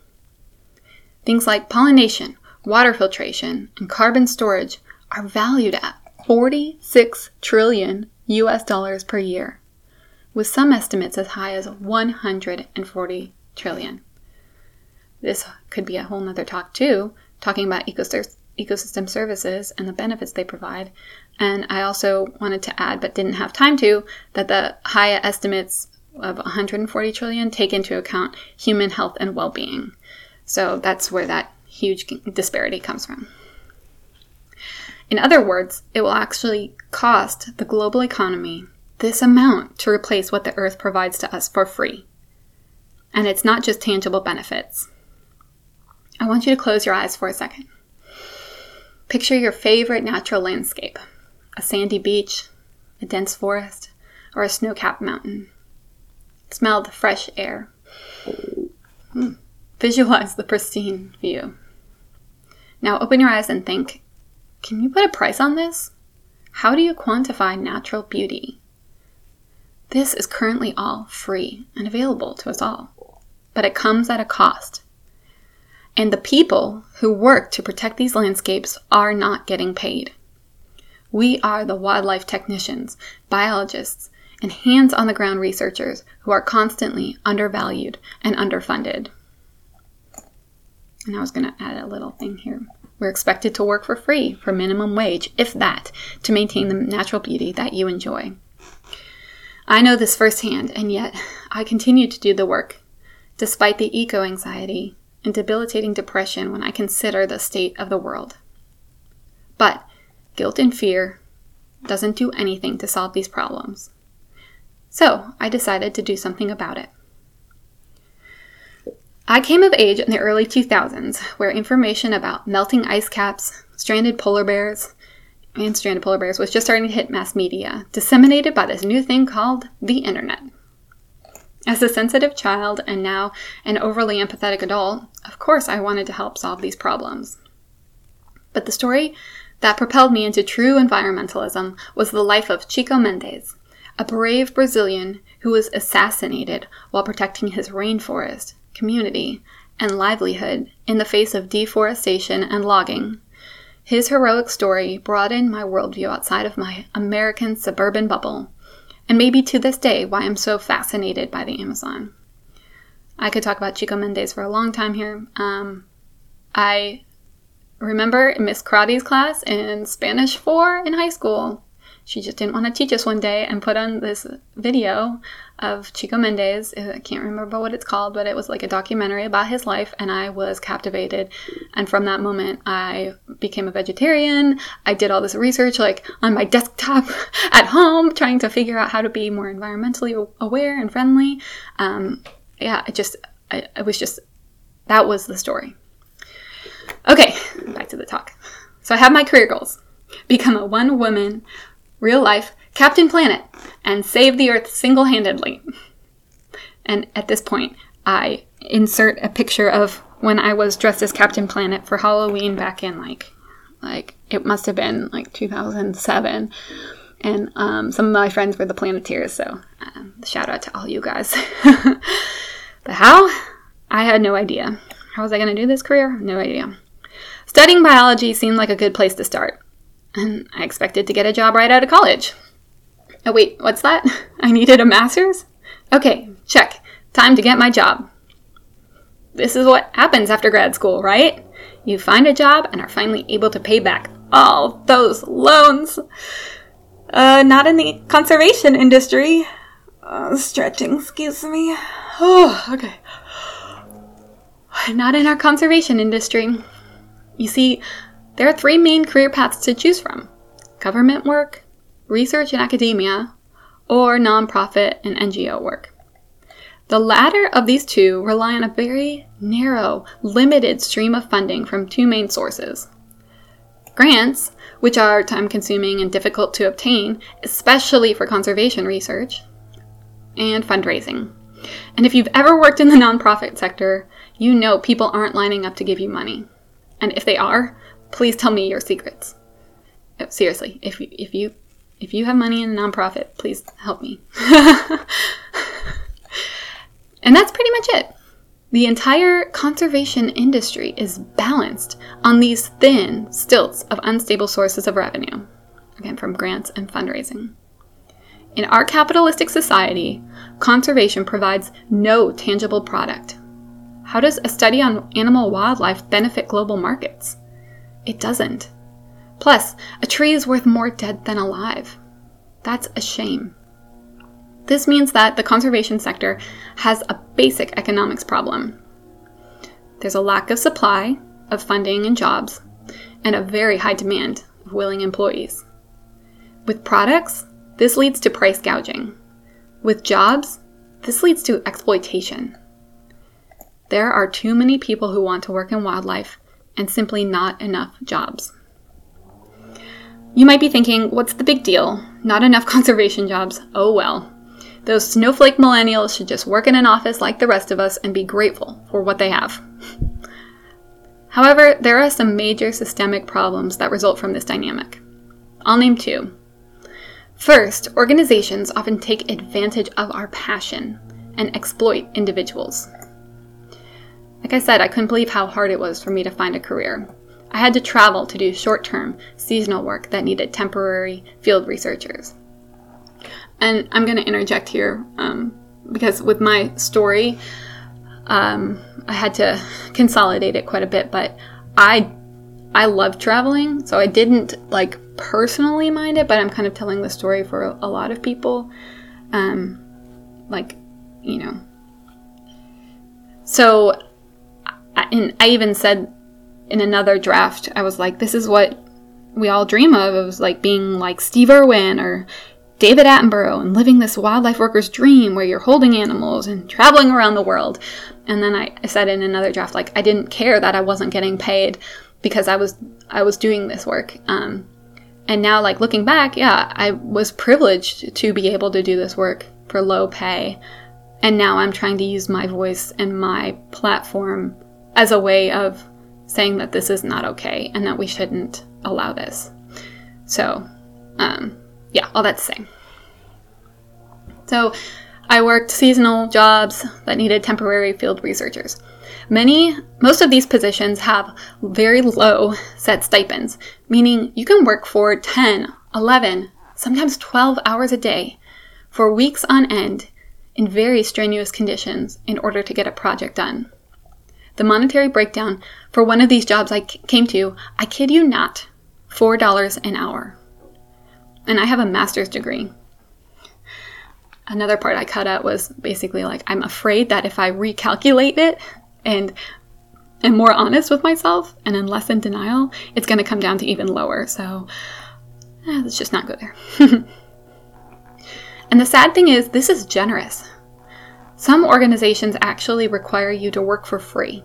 Things like pollination, water filtration, and carbon storage are valued at 46 trillion US dollars per year, with some estimates as high as 140 trillion. This could be a whole nother talk too, talking about ecosystem services and the benefits they provide. And I also wanted to add, but didn't have time to, that the high estimates of 140 trillion take into account human health and well-being. So that's where that huge disparity comes from. In other words, it will actually cost the global economy this amount to replace what the earth provides to us for free. And it's not just tangible benefits. I want you to close your eyes for a second. Picture your favorite natural landscape a sandy beach, a dense forest, or a snow capped mountain. Smell the fresh air. Mm. Visualize the pristine view. Now open your eyes and think can you put a price on this? How do you quantify natural beauty? This is currently all free and available to us all, but it comes at a cost. And the people who work to protect these landscapes are not getting paid. We are the wildlife technicians, biologists, and hands on the ground researchers who are constantly undervalued and underfunded. And I was going to add a little thing here. We're expected to work for free, for minimum wage, if that, to maintain the natural beauty that you enjoy. I know this firsthand, and yet I continue to do the work, despite the eco anxiety and debilitating depression when I consider the state of the world. But guilt and fear doesn't do anything to solve these problems. So I decided to do something about it. I came of age in the early 2000s, where information about melting ice caps, stranded polar bears, and stranded polar bears was just starting to hit mass media, disseminated by this new thing called the internet. As a sensitive child and now an overly empathetic adult, of course I wanted to help solve these problems. But the story that propelled me into true environmentalism was the life of Chico Mendes, a brave Brazilian who was assassinated while protecting his rainforest, community, and livelihood in the face of deforestation and logging. His heroic story broadened my worldview outside of my American suburban bubble, and maybe to this day why I'm so fascinated by the Amazon. I could talk about Chico Mendes for a long time here. Um, I remember Miss Karate's class in Spanish 4 in high school she just didn't want to teach us one day and put on this video of Chico Mendes. I can't remember what it's called, but it was like a documentary about his life, and I was captivated. And from that moment, I became a vegetarian. I did all this research, like on my desktop at home, trying to figure out how to be more environmentally aware and friendly. Um, yeah, it just, I, I was just, that was the story. Okay, back to the talk. So I have my career goals become a one woman real life Captain Planet and save the Earth single handedly. And at this point, I insert a picture of when I was dressed as Captain Planet for Halloween back in like, like it must have been like 2007. And um, some of my friends were the Planeteers, so um, shout out to all you guys. but how? I had no idea. How was I going to do this career? No idea. Studying biology seemed like a good place to start and I expected to get a job right out of college. Oh, wait, what's that? I needed a master's? Okay, check. Time to get my job. This is what happens after grad school, right? You find a job and are finally able to pay back all those loans. Uh, not in the conservation industry. Uh, stretching, excuse me. Oh, okay. Not in our conservation industry. You see, there are three main career paths to choose from government work, research in academia, or nonprofit and NGO work. The latter of these two rely on a very narrow, limited stream of funding from two main sources grants, which are time consuming and difficult to obtain, especially for conservation research, and fundraising. And if you've ever worked in the nonprofit sector, you know people aren't lining up to give you money. And if they are, please tell me your secrets. Seriously, if you, if you if you have money in a nonprofit, please help me. and that's pretty much it. The entire conservation industry is balanced on these thin stilts of unstable sources of revenue, again, from grants and fundraising. In our capitalistic society, conservation provides no tangible product. How does a study on animal wildlife benefit global markets? It doesn't. Plus, a tree is worth more dead than alive. That's a shame. This means that the conservation sector has a basic economics problem. There's a lack of supply of funding and jobs, and a very high demand of willing employees. With products, this leads to price gouging. With jobs, this leads to exploitation. There are too many people who want to work in wildlife and simply not enough jobs. You might be thinking, what's the big deal? Not enough conservation jobs. Oh well. Those snowflake millennials should just work in an office like the rest of us and be grateful for what they have. However, there are some major systemic problems that result from this dynamic. I'll name two. First, organizations often take advantage of our passion and exploit individuals. Like I said, I couldn't believe how hard it was for me to find a career. I had to travel to do short term, seasonal work that needed temporary field researchers. And I'm going to interject here um, because with my story, um, I had to consolidate it quite a bit, but I I love traveling, so I didn't like personally mind it, but I'm kind of telling the story for a, lot of people. Um, like, you know. So, I, and I even said in another draft, I was like, this is what we all dream of. It was like being like Steve Irwin or David Attenborough and living this wildlife worker's dream where you're holding animals and traveling around the world. And then I, I said in another draft, like, I didn't care that I wasn't getting paid because I was I was doing this work. Um, and now, like looking back, yeah, I was privileged to be able to do this work for low pay. And now I'm trying to use my voice and my platform as a way of saying that this is not okay and that we shouldn't allow this. So, um, yeah, all that to say. So, I worked seasonal jobs that needed temporary field researchers. Many, most of these positions have very low set stipends, meaning you can work for 10, 11, sometimes 12 hours a day for weeks on end in very strenuous conditions in order to get a project done. The monetary breakdown for one of these jobs I came to, I kid you not, $4 an hour. And I have a master's degree. Another part I cut out was basically like, I'm afraid that if I recalculate it, and am more honest with myself and am less in denial, it's going to come down to even lower. So eh, let's just not go there. and the sad thing is, this is generous. Some organizations actually require you to work for free.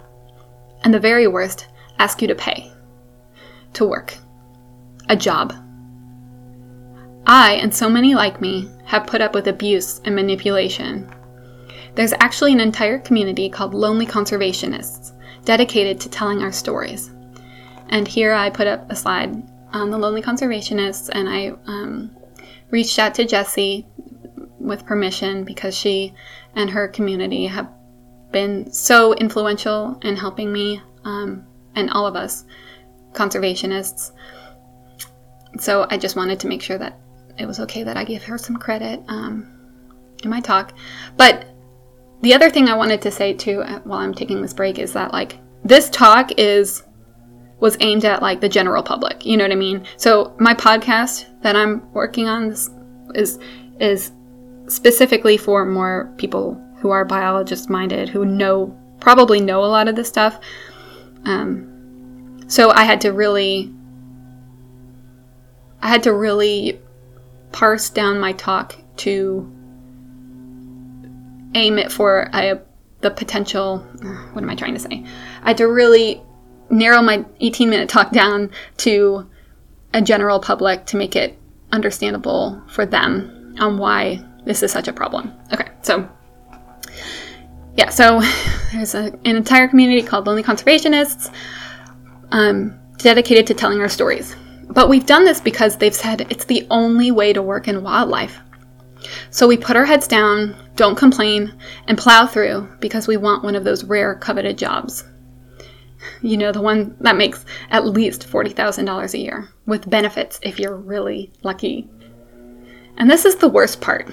And the very worst, ask you to pay to work. A job. I, and so many like me, have put up with abuse and manipulation there's actually an entire community called Lonely Conservationists dedicated to telling our stories. And here I put up a slide on the Lonely Conservationists, and I um, reached out to Jessie with permission because she and her community have been so influential in helping me um, and all of us conservationists. So I just wanted to make sure that it was okay that I give her some credit um, in my talk. But the other thing I wanted to say too uh, while I'm taking this break is that like this talk is was aimed at like the general public. You know what I mean? So my podcast that I'm working on is is specifically for more people who are biologist minded, who know probably know a lot of this stuff. Um, so I had to really I had to really parse down my talk to aim it for a, the potential. What am I trying to say? I had to really narrow my 18 minute talk down to a general public to make it understandable for them on why this is such a problem. Okay, so yeah, so there's a, an entire community called Lonely Conservationists um, dedicated to telling our stories. But we've done this because they've said it's the only way to work in wildlife. So we put our heads down, don't complain, and plow through because we want one of those rare coveted jobs. You know, the one that makes at least $40,000 a year, with benefits if you're really lucky. And this is the worst part.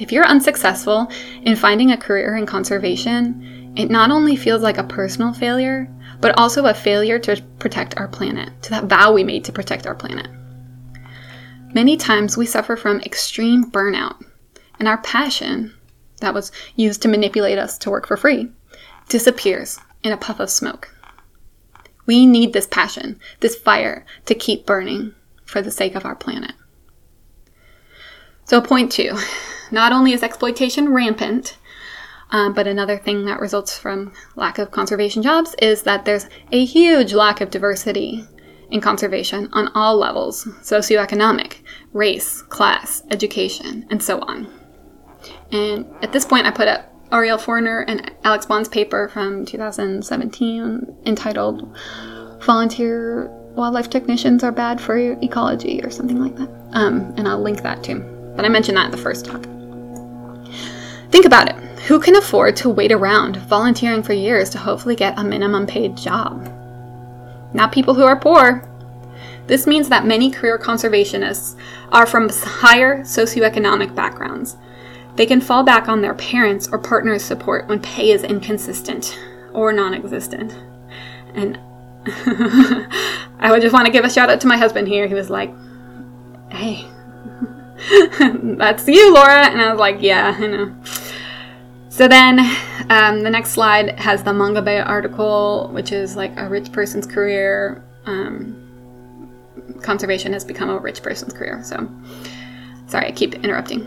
If you're unsuccessful in finding a career in conservation, it not only feels like a personal failure, but also a failure to protect our planet, to that vow we made to protect our planet. Many times we suffer from extreme burnout, and our passion, that was used to manipulate us to work for free, disappears in a puff of smoke. We need this passion, this fire, to keep burning for the sake of our planet. So, point two not only is exploitation rampant, um, but another thing that results from lack of conservation jobs is that there's a huge lack of diversity in conservation on all levels socioeconomic, race, class, education, and so on. And at this point, I put up Arielle Fournier and Alex Bond's paper from 2017 entitled Volunteer Wildlife Technicians Are Bad for Ecology or something like that. Um, and I'll link that too. But I mentioned that in the first talk. Think about it. Who can afford to wait around volunteering for years to hopefully get a minimum paid job? Not people who are poor. This means that many career conservationists are from higher socioeconomic backgrounds. They can fall back on their parents' or partner's support when pay is inconsistent or non existent. And I would just want to give a shout out to my husband here. He was like, hey, that's you, Laura. And I was like, yeah, I know. So then um, the next slide has the Mongabay article, which is like a rich person's career. Um, conservation has become a rich person's career. So sorry, I keep interrupting.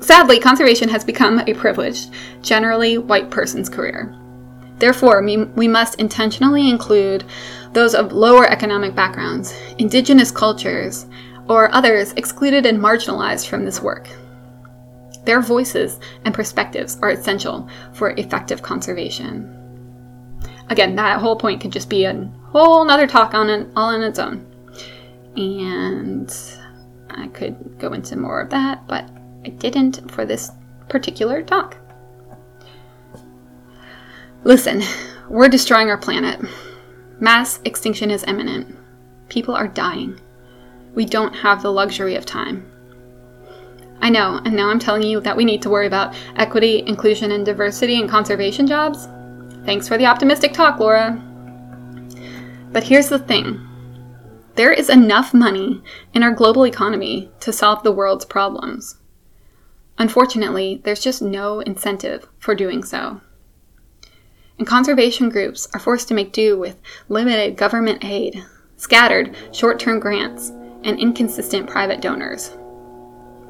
Sadly, conservation has become a privileged, generally white person's career. Therefore, we must intentionally include those of lower economic backgrounds, indigenous cultures, or others excluded and marginalized from this work. Their voices and perspectives are essential for effective conservation. Again, that whole point could just be a whole nother talk on it all on its own. And I could go into more of that, but I didn't for this particular talk. Listen, we're destroying our planet. Mass extinction is imminent. People are dying. We don't have the luxury of time. I know, and now I'm telling you that we need to worry about equity, inclusion, and diversity in conservation jobs. Thanks for the optimistic talk, Laura. But here's the thing there is enough money in our global economy to solve the world's problems. Unfortunately, there's just no incentive for doing so. And conservation groups are forced to make do with limited government aid, scattered short term grants, and inconsistent private donors.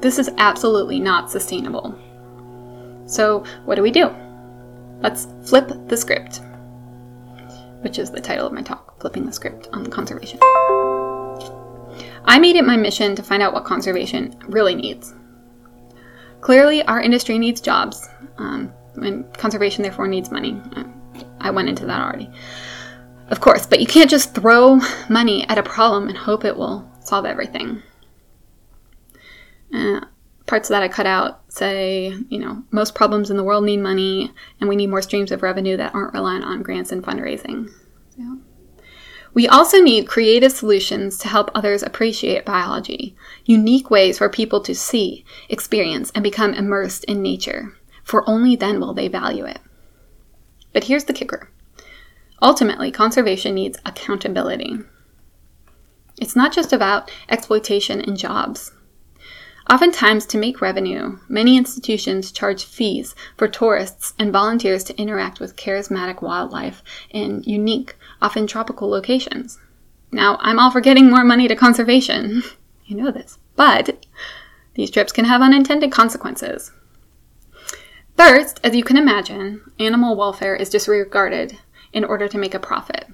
This is absolutely not sustainable. So, what do we do? Let's flip the script, which is the title of my talk Flipping the Script on Conservation. I made it my mission to find out what conservation really needs. Clearly, our industry needs jobs, um, and conservation therefore needs money. I went into that already. Of course, but you can't just throw money at a problem and hope it will solve everything. Uh, parts that I cut out say, you know, most problems in the world need money, and we need more streams of revenue that aren't reliant on grants and fundraising. We also need creative solutions to help others appreciate biology, unique ways for people to see, experience, and become immersed in nature, for only then will they value it. But here's the kicker ultimately, conservation needs accountability. It's not just about exploitation and jobs. Oftentimes, to make revenue, many institutions charge fees for tourists and volunteers to interact with charismatic wildlife in unique, often tropical locations. Now, I'm all for getting more money to conservation. you know this. But these trips can have unintended consequences. First, as you can imagine, animal welfare is disregarded in order to make a profit.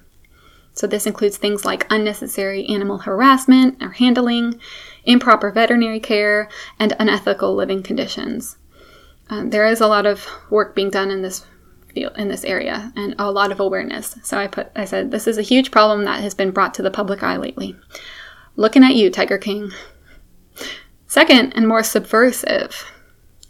So, this includes things like unnecessary animal harassment or handling, improper veterinary care, and unethical living conditions. Um, there is a lot of work being done in this field, in this area, and a lot of awareness. So I put, I said, this is a huge problem that has been brought to the public eye lately. Looking at you, Tiger King. Second, and more subversive,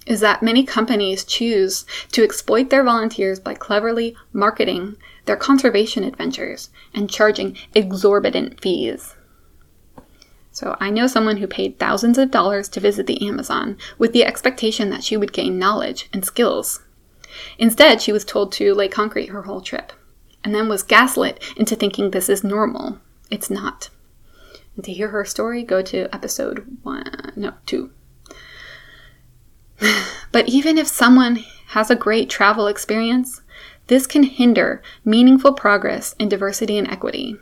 is that many companies choose to exploit their volunteers by cleverly marketing their conservation adventures and charging exorbitant fees. So I know someone who paid thousands of dollars to visit the Amazon with the expectation that she would gain knowledge and skills. Instead, she was told to lay concrete her whole trip, and then was gaslit into thinking this is normal. It's not. And to hear her story, go to episode one, no, two. but even if someone has a great travel experience, this can hinder meaningful progress in diversity and equity.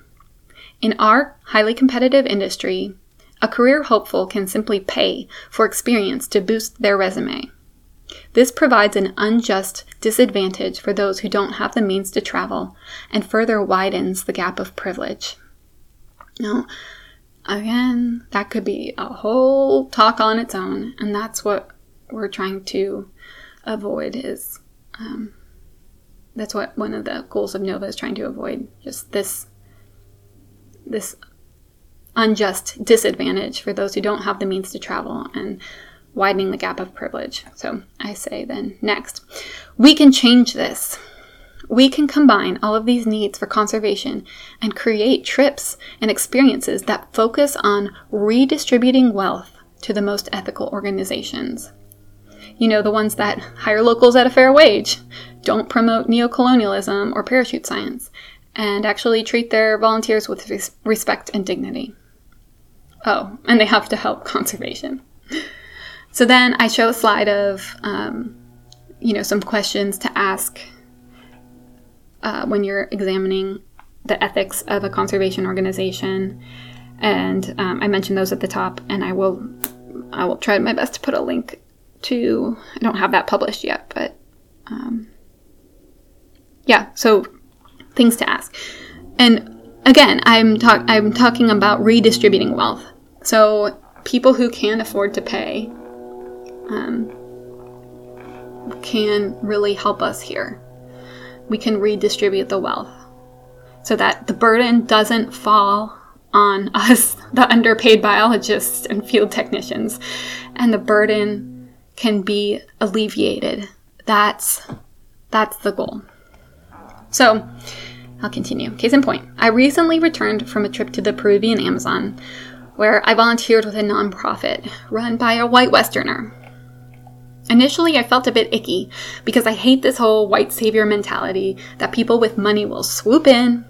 In our highly competitive industry, a career hopeful can simply pay for experience to boost their resume. This provides an unjust disadvantage for those who don't have the means to travel and further widens the gap of privilege. Now, again, that could be a whole talk on its own, and that's what we're trying to avoid is um, that's what one of the goals of Nova is trying to avoid just this this unjust disadvantage for those who don't have the means to travel and widening the gap of privilege. So I say then next, we can change this. We can combine all of these needs for conservation and create trips and experiences that focus on redistributing wealth to the most ethical organizations. You know, the ones that hire locals at a fair wage, don't promote neocolonialism or parachute science, and actually treat their volunteers with res- respect and dignity. Oh, and they have to help conservation. So then I show a slide of, um, you know, some questions to ask uh, when you're examining the ethics of a conservation organization, and um, I mentioned those at the top, and I will, I will try my best to put a link to. I don't have that published yet, but um, yeah. So things to ask, and again, I'm talk I'm talking about redistributing wealth. So people who can afford to pay um, can really help us here. We can redistribute the wealth so that the burden doesn't fall on us, the underpaid biologists and field technicians, and the burden can be alleviated. That's that's the goal. So, I'll continue. Case in point, I recently returned from a trip to the Peruvian Amazon where I volunteered with a nonprofit run by a white Westerner. Initially, I felt a bit icky because I hate this whole white savior mentality that people with money will swoop in,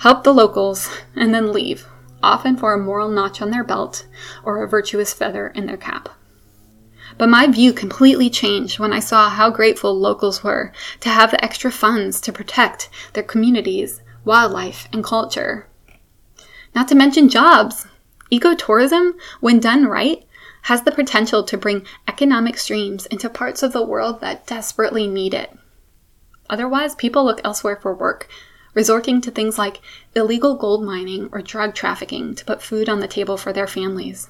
help the locals, and then leave, often for a moral notch on their belt or a virtuous feather in their cap. But my view completely changed when I saw how grateful locals were to have the extra funds to protect their communities, wildlife, and culture. Not to mention jobs. Ecotourism, when done right, has the potential to bring economic streams into parts of the world that desperately need it. Otherwise, people look elsewhere for work, resorting to things like illegal gold mining or drug trafficking to put food on the table for their families.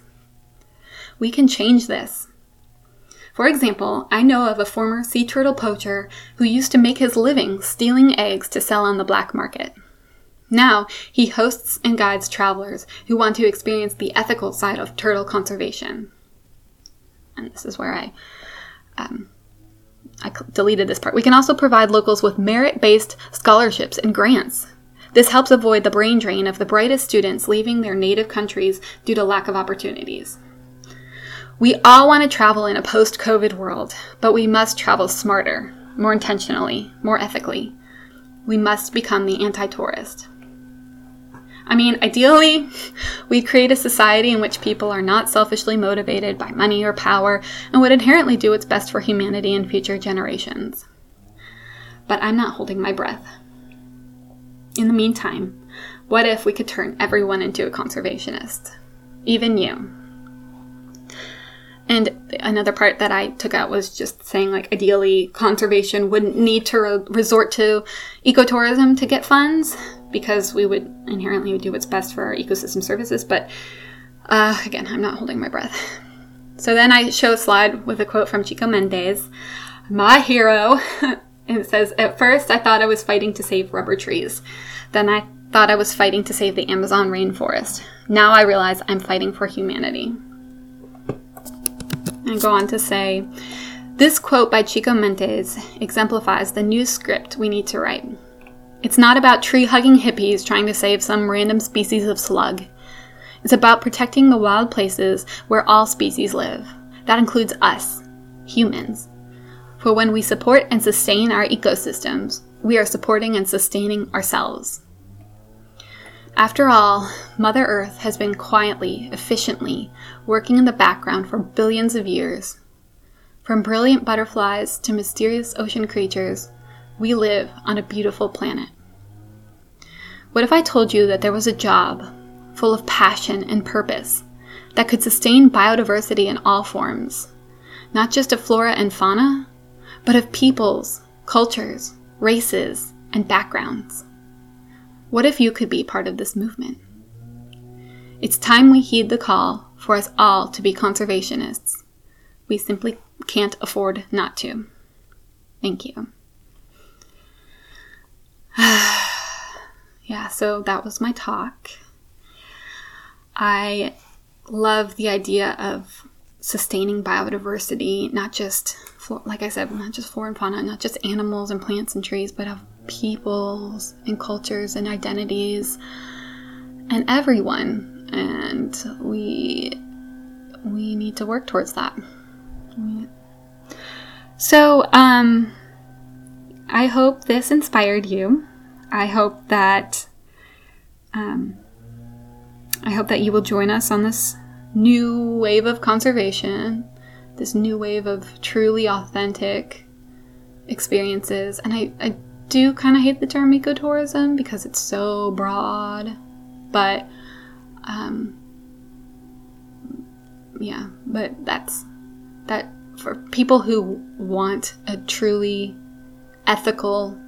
We can change this. For example, I know of a former sea turtle poacher who used to make his living stealing eggs to sell on the black market. Now, he hosts and guides travelers who want to experience the ethical side of turtle conservation and this is where I um, I deleted this part. We can also provide locals with merit based scholarships and grants. This helps avoid the brain drain of the brightest students leaving their native countries due to lack of opportunities. We all want to travel in a post COVID world, but we must travel smarter, more intentionally, more ethically. We must become the anti tourist. I mean, ideally, we'd create a society in which people are not selfishly motivated by money or power and would inherently do what's best for humanity and future generations. But I'm not holding my breath. In the meantime, what if we could turn everyone into a conservationist? Even you. And another part that I took out was just saying, like, ideally, conservation wouldn't need to re- resort to ecotourism to get funds because we would inherently do what's best for our ecosystem services. But uh, again, I'm not holding my breath. So then I show a slide with a quote from Chico Mendes, my hero. And it says, At first, I thought I was fighting to save rubber trees. Then I thought I was fighting to save the Amazon rainforest. Now I realize I'm fighting for humanity. And go on to say, this quote by Chico Mendes exemplifies the new script we need to write. It's not about tree hugging hippies trying to save some random species of slug. It's about protecting the wild places where all species live. That includes us, humans. For when we support and sustain our ecosystems, we are supporting and sustaining ourselves. After all, Mother Earth has been quietly, efficiently working in the background for billions of years. From brilliant butterflies to mysterious ocean creatures, we live on a beautiful planet. What if I told you that there was a job full of passion and purpose that could sustain biodiversity in all forms, not just of flora and fauna, but of peoples, cultures, races, and backgrounds? What if you could be part of this movement? It's time we heed the call for us all to be conservationists. We simply can't afford not to. Thank you. yeah, so that was my talk. I love the idea of sustaining biodiversity, not just, like I said, not just flora and fauna, not just animals and plants and trees, but of peoples and cultures and identities and everyone. And we we need to work towards that. So, um, I hope this inspired you. I hope that um, I hope that you will join us on this new wave of conservation, this new wave of truly authentic experiences. And I, I do kind of hate the term ecotourism because it's so broad, but um, yeah, but that's that for people who want a truly ethical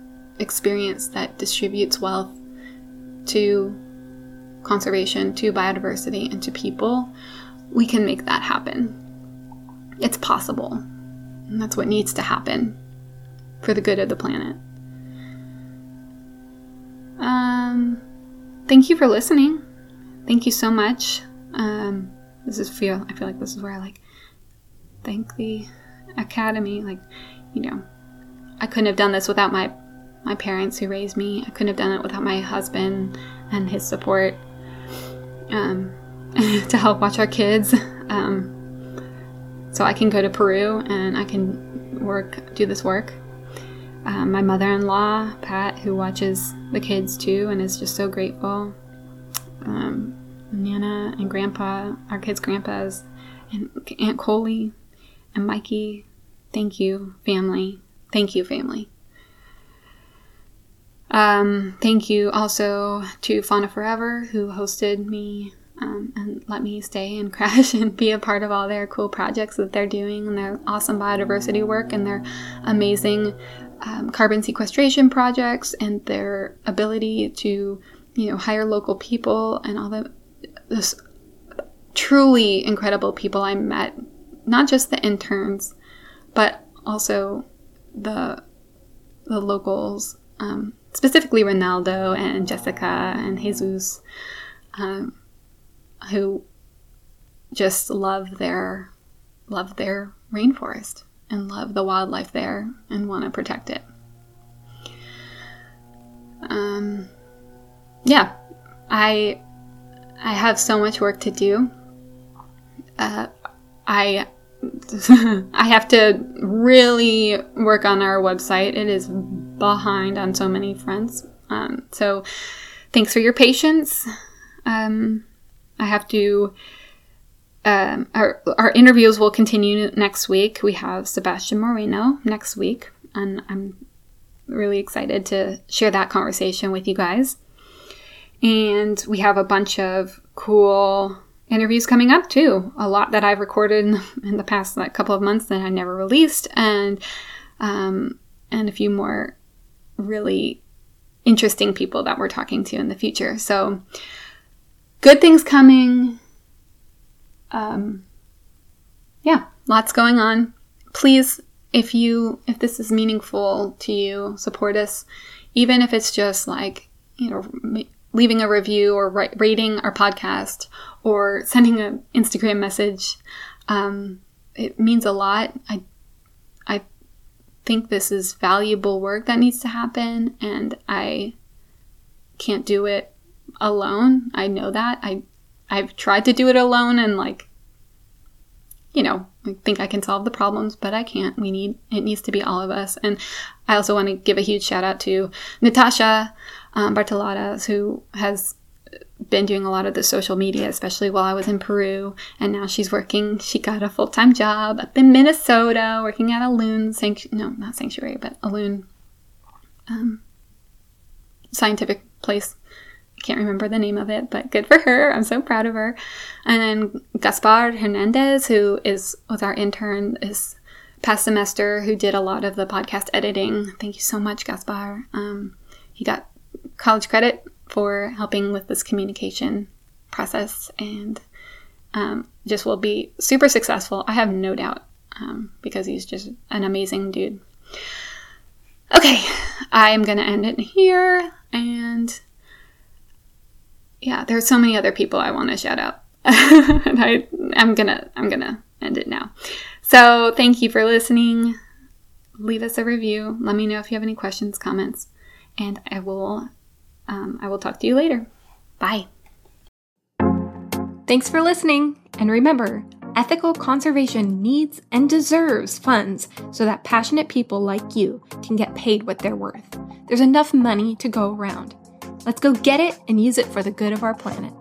experience that distributes wealth to conservation, to biodiversity, and to people, we can make that happen. It's possible. And that's what needs to happen for the good of the planet. Thank you for listening. Thank you so much. Um, this is feel I feel like this is where I like thank the academy. Like, you know, I couldn't have done this without my my parents who raised me. I couldn't have done it without my husband and his support um, to help watch our kids. Um, so I can go to Peru and I can work, do this work. Um, my mother in law, Pat, who watches the kids too and is just so grateful. Um, Nana and Grandpa, our kids' grandpas, and Aunt Coley and Mikey. Thank you, family. Thank you, family. Um, thank you also to Fauna Forever, who hosted me um, and let me stay and crash and be a part of all their cool projects that they're doing and their awesome biodiversity work and their amazing um, carbon sequestration projects and their ability to, you know, hire local people and all the this truly incredible people I met. Not just the interns, but also the the locals, um, specifically Ronaldo and Jessica and Jesus, um, who just love their love their rainforest and love the wildlife there and want to protect it. Um, yeah, I I have so much work to do. Uh, I I have to really work on our website. It is behind on so many fronts. Um, so thanks for your patience. Um, I have to. Um, our, our interviews will continue next week. We have Sebastian Moreno next week, and I'm really excited to share that conversation with you guys. And we have a bunch of cool interviews coming up too. A lot that I've recorded in the past like, couple of months that I never released, and um, and a few more really interesting people that we're talking to in the future. So good things coming. Um, yeah, lots going on. Please, if you if this is meaningful to you, support us, even if it's just like you know leaving a review or rating our podcast or sending an Instagram message. Um, it means a lot. I, I think this is valuable work that needs to happen, and I can't do it alone. I know that. I, I've tried to do it alone, and like, you know, I think I can solve the problems, but I can't. We need it needs to be all of us. And I also want to give a huge shout out to Natasha um, Bartoladas, who has been doing a lot of the social media, especially while I was in Peru. And now she's working, she got a full time job up in Minnesota, working at a loon sanctuary, no, not sanctuary, but a loon um, scientific place. Can't remember the name of it, but good for her. I'm so proud of her. And then Gaspar Hernandez, who is was our intern this past semester, who did a lot of the podcast editing. Thank you so much, Gaspar. Um, he got college credit for helping with this communication process and um, just will be super successful. I have no doubt um, because he's just an amazing dude. Okay, I'm going to end it here. And yeah, there's so many other people I want to shout out. and I, I'm gonna, I'm gonna end it now. So thank you for listening. Leave us a review. Let me know if you have any questions, comments, and I will um, I will talk to you later. Bye. Thanks for listening, and remember, ethical conservation needs and deserves funds so that passionate people like you can get paid what they're worth. There's enough money to go around. Let's go get it and use it for the good of our planet.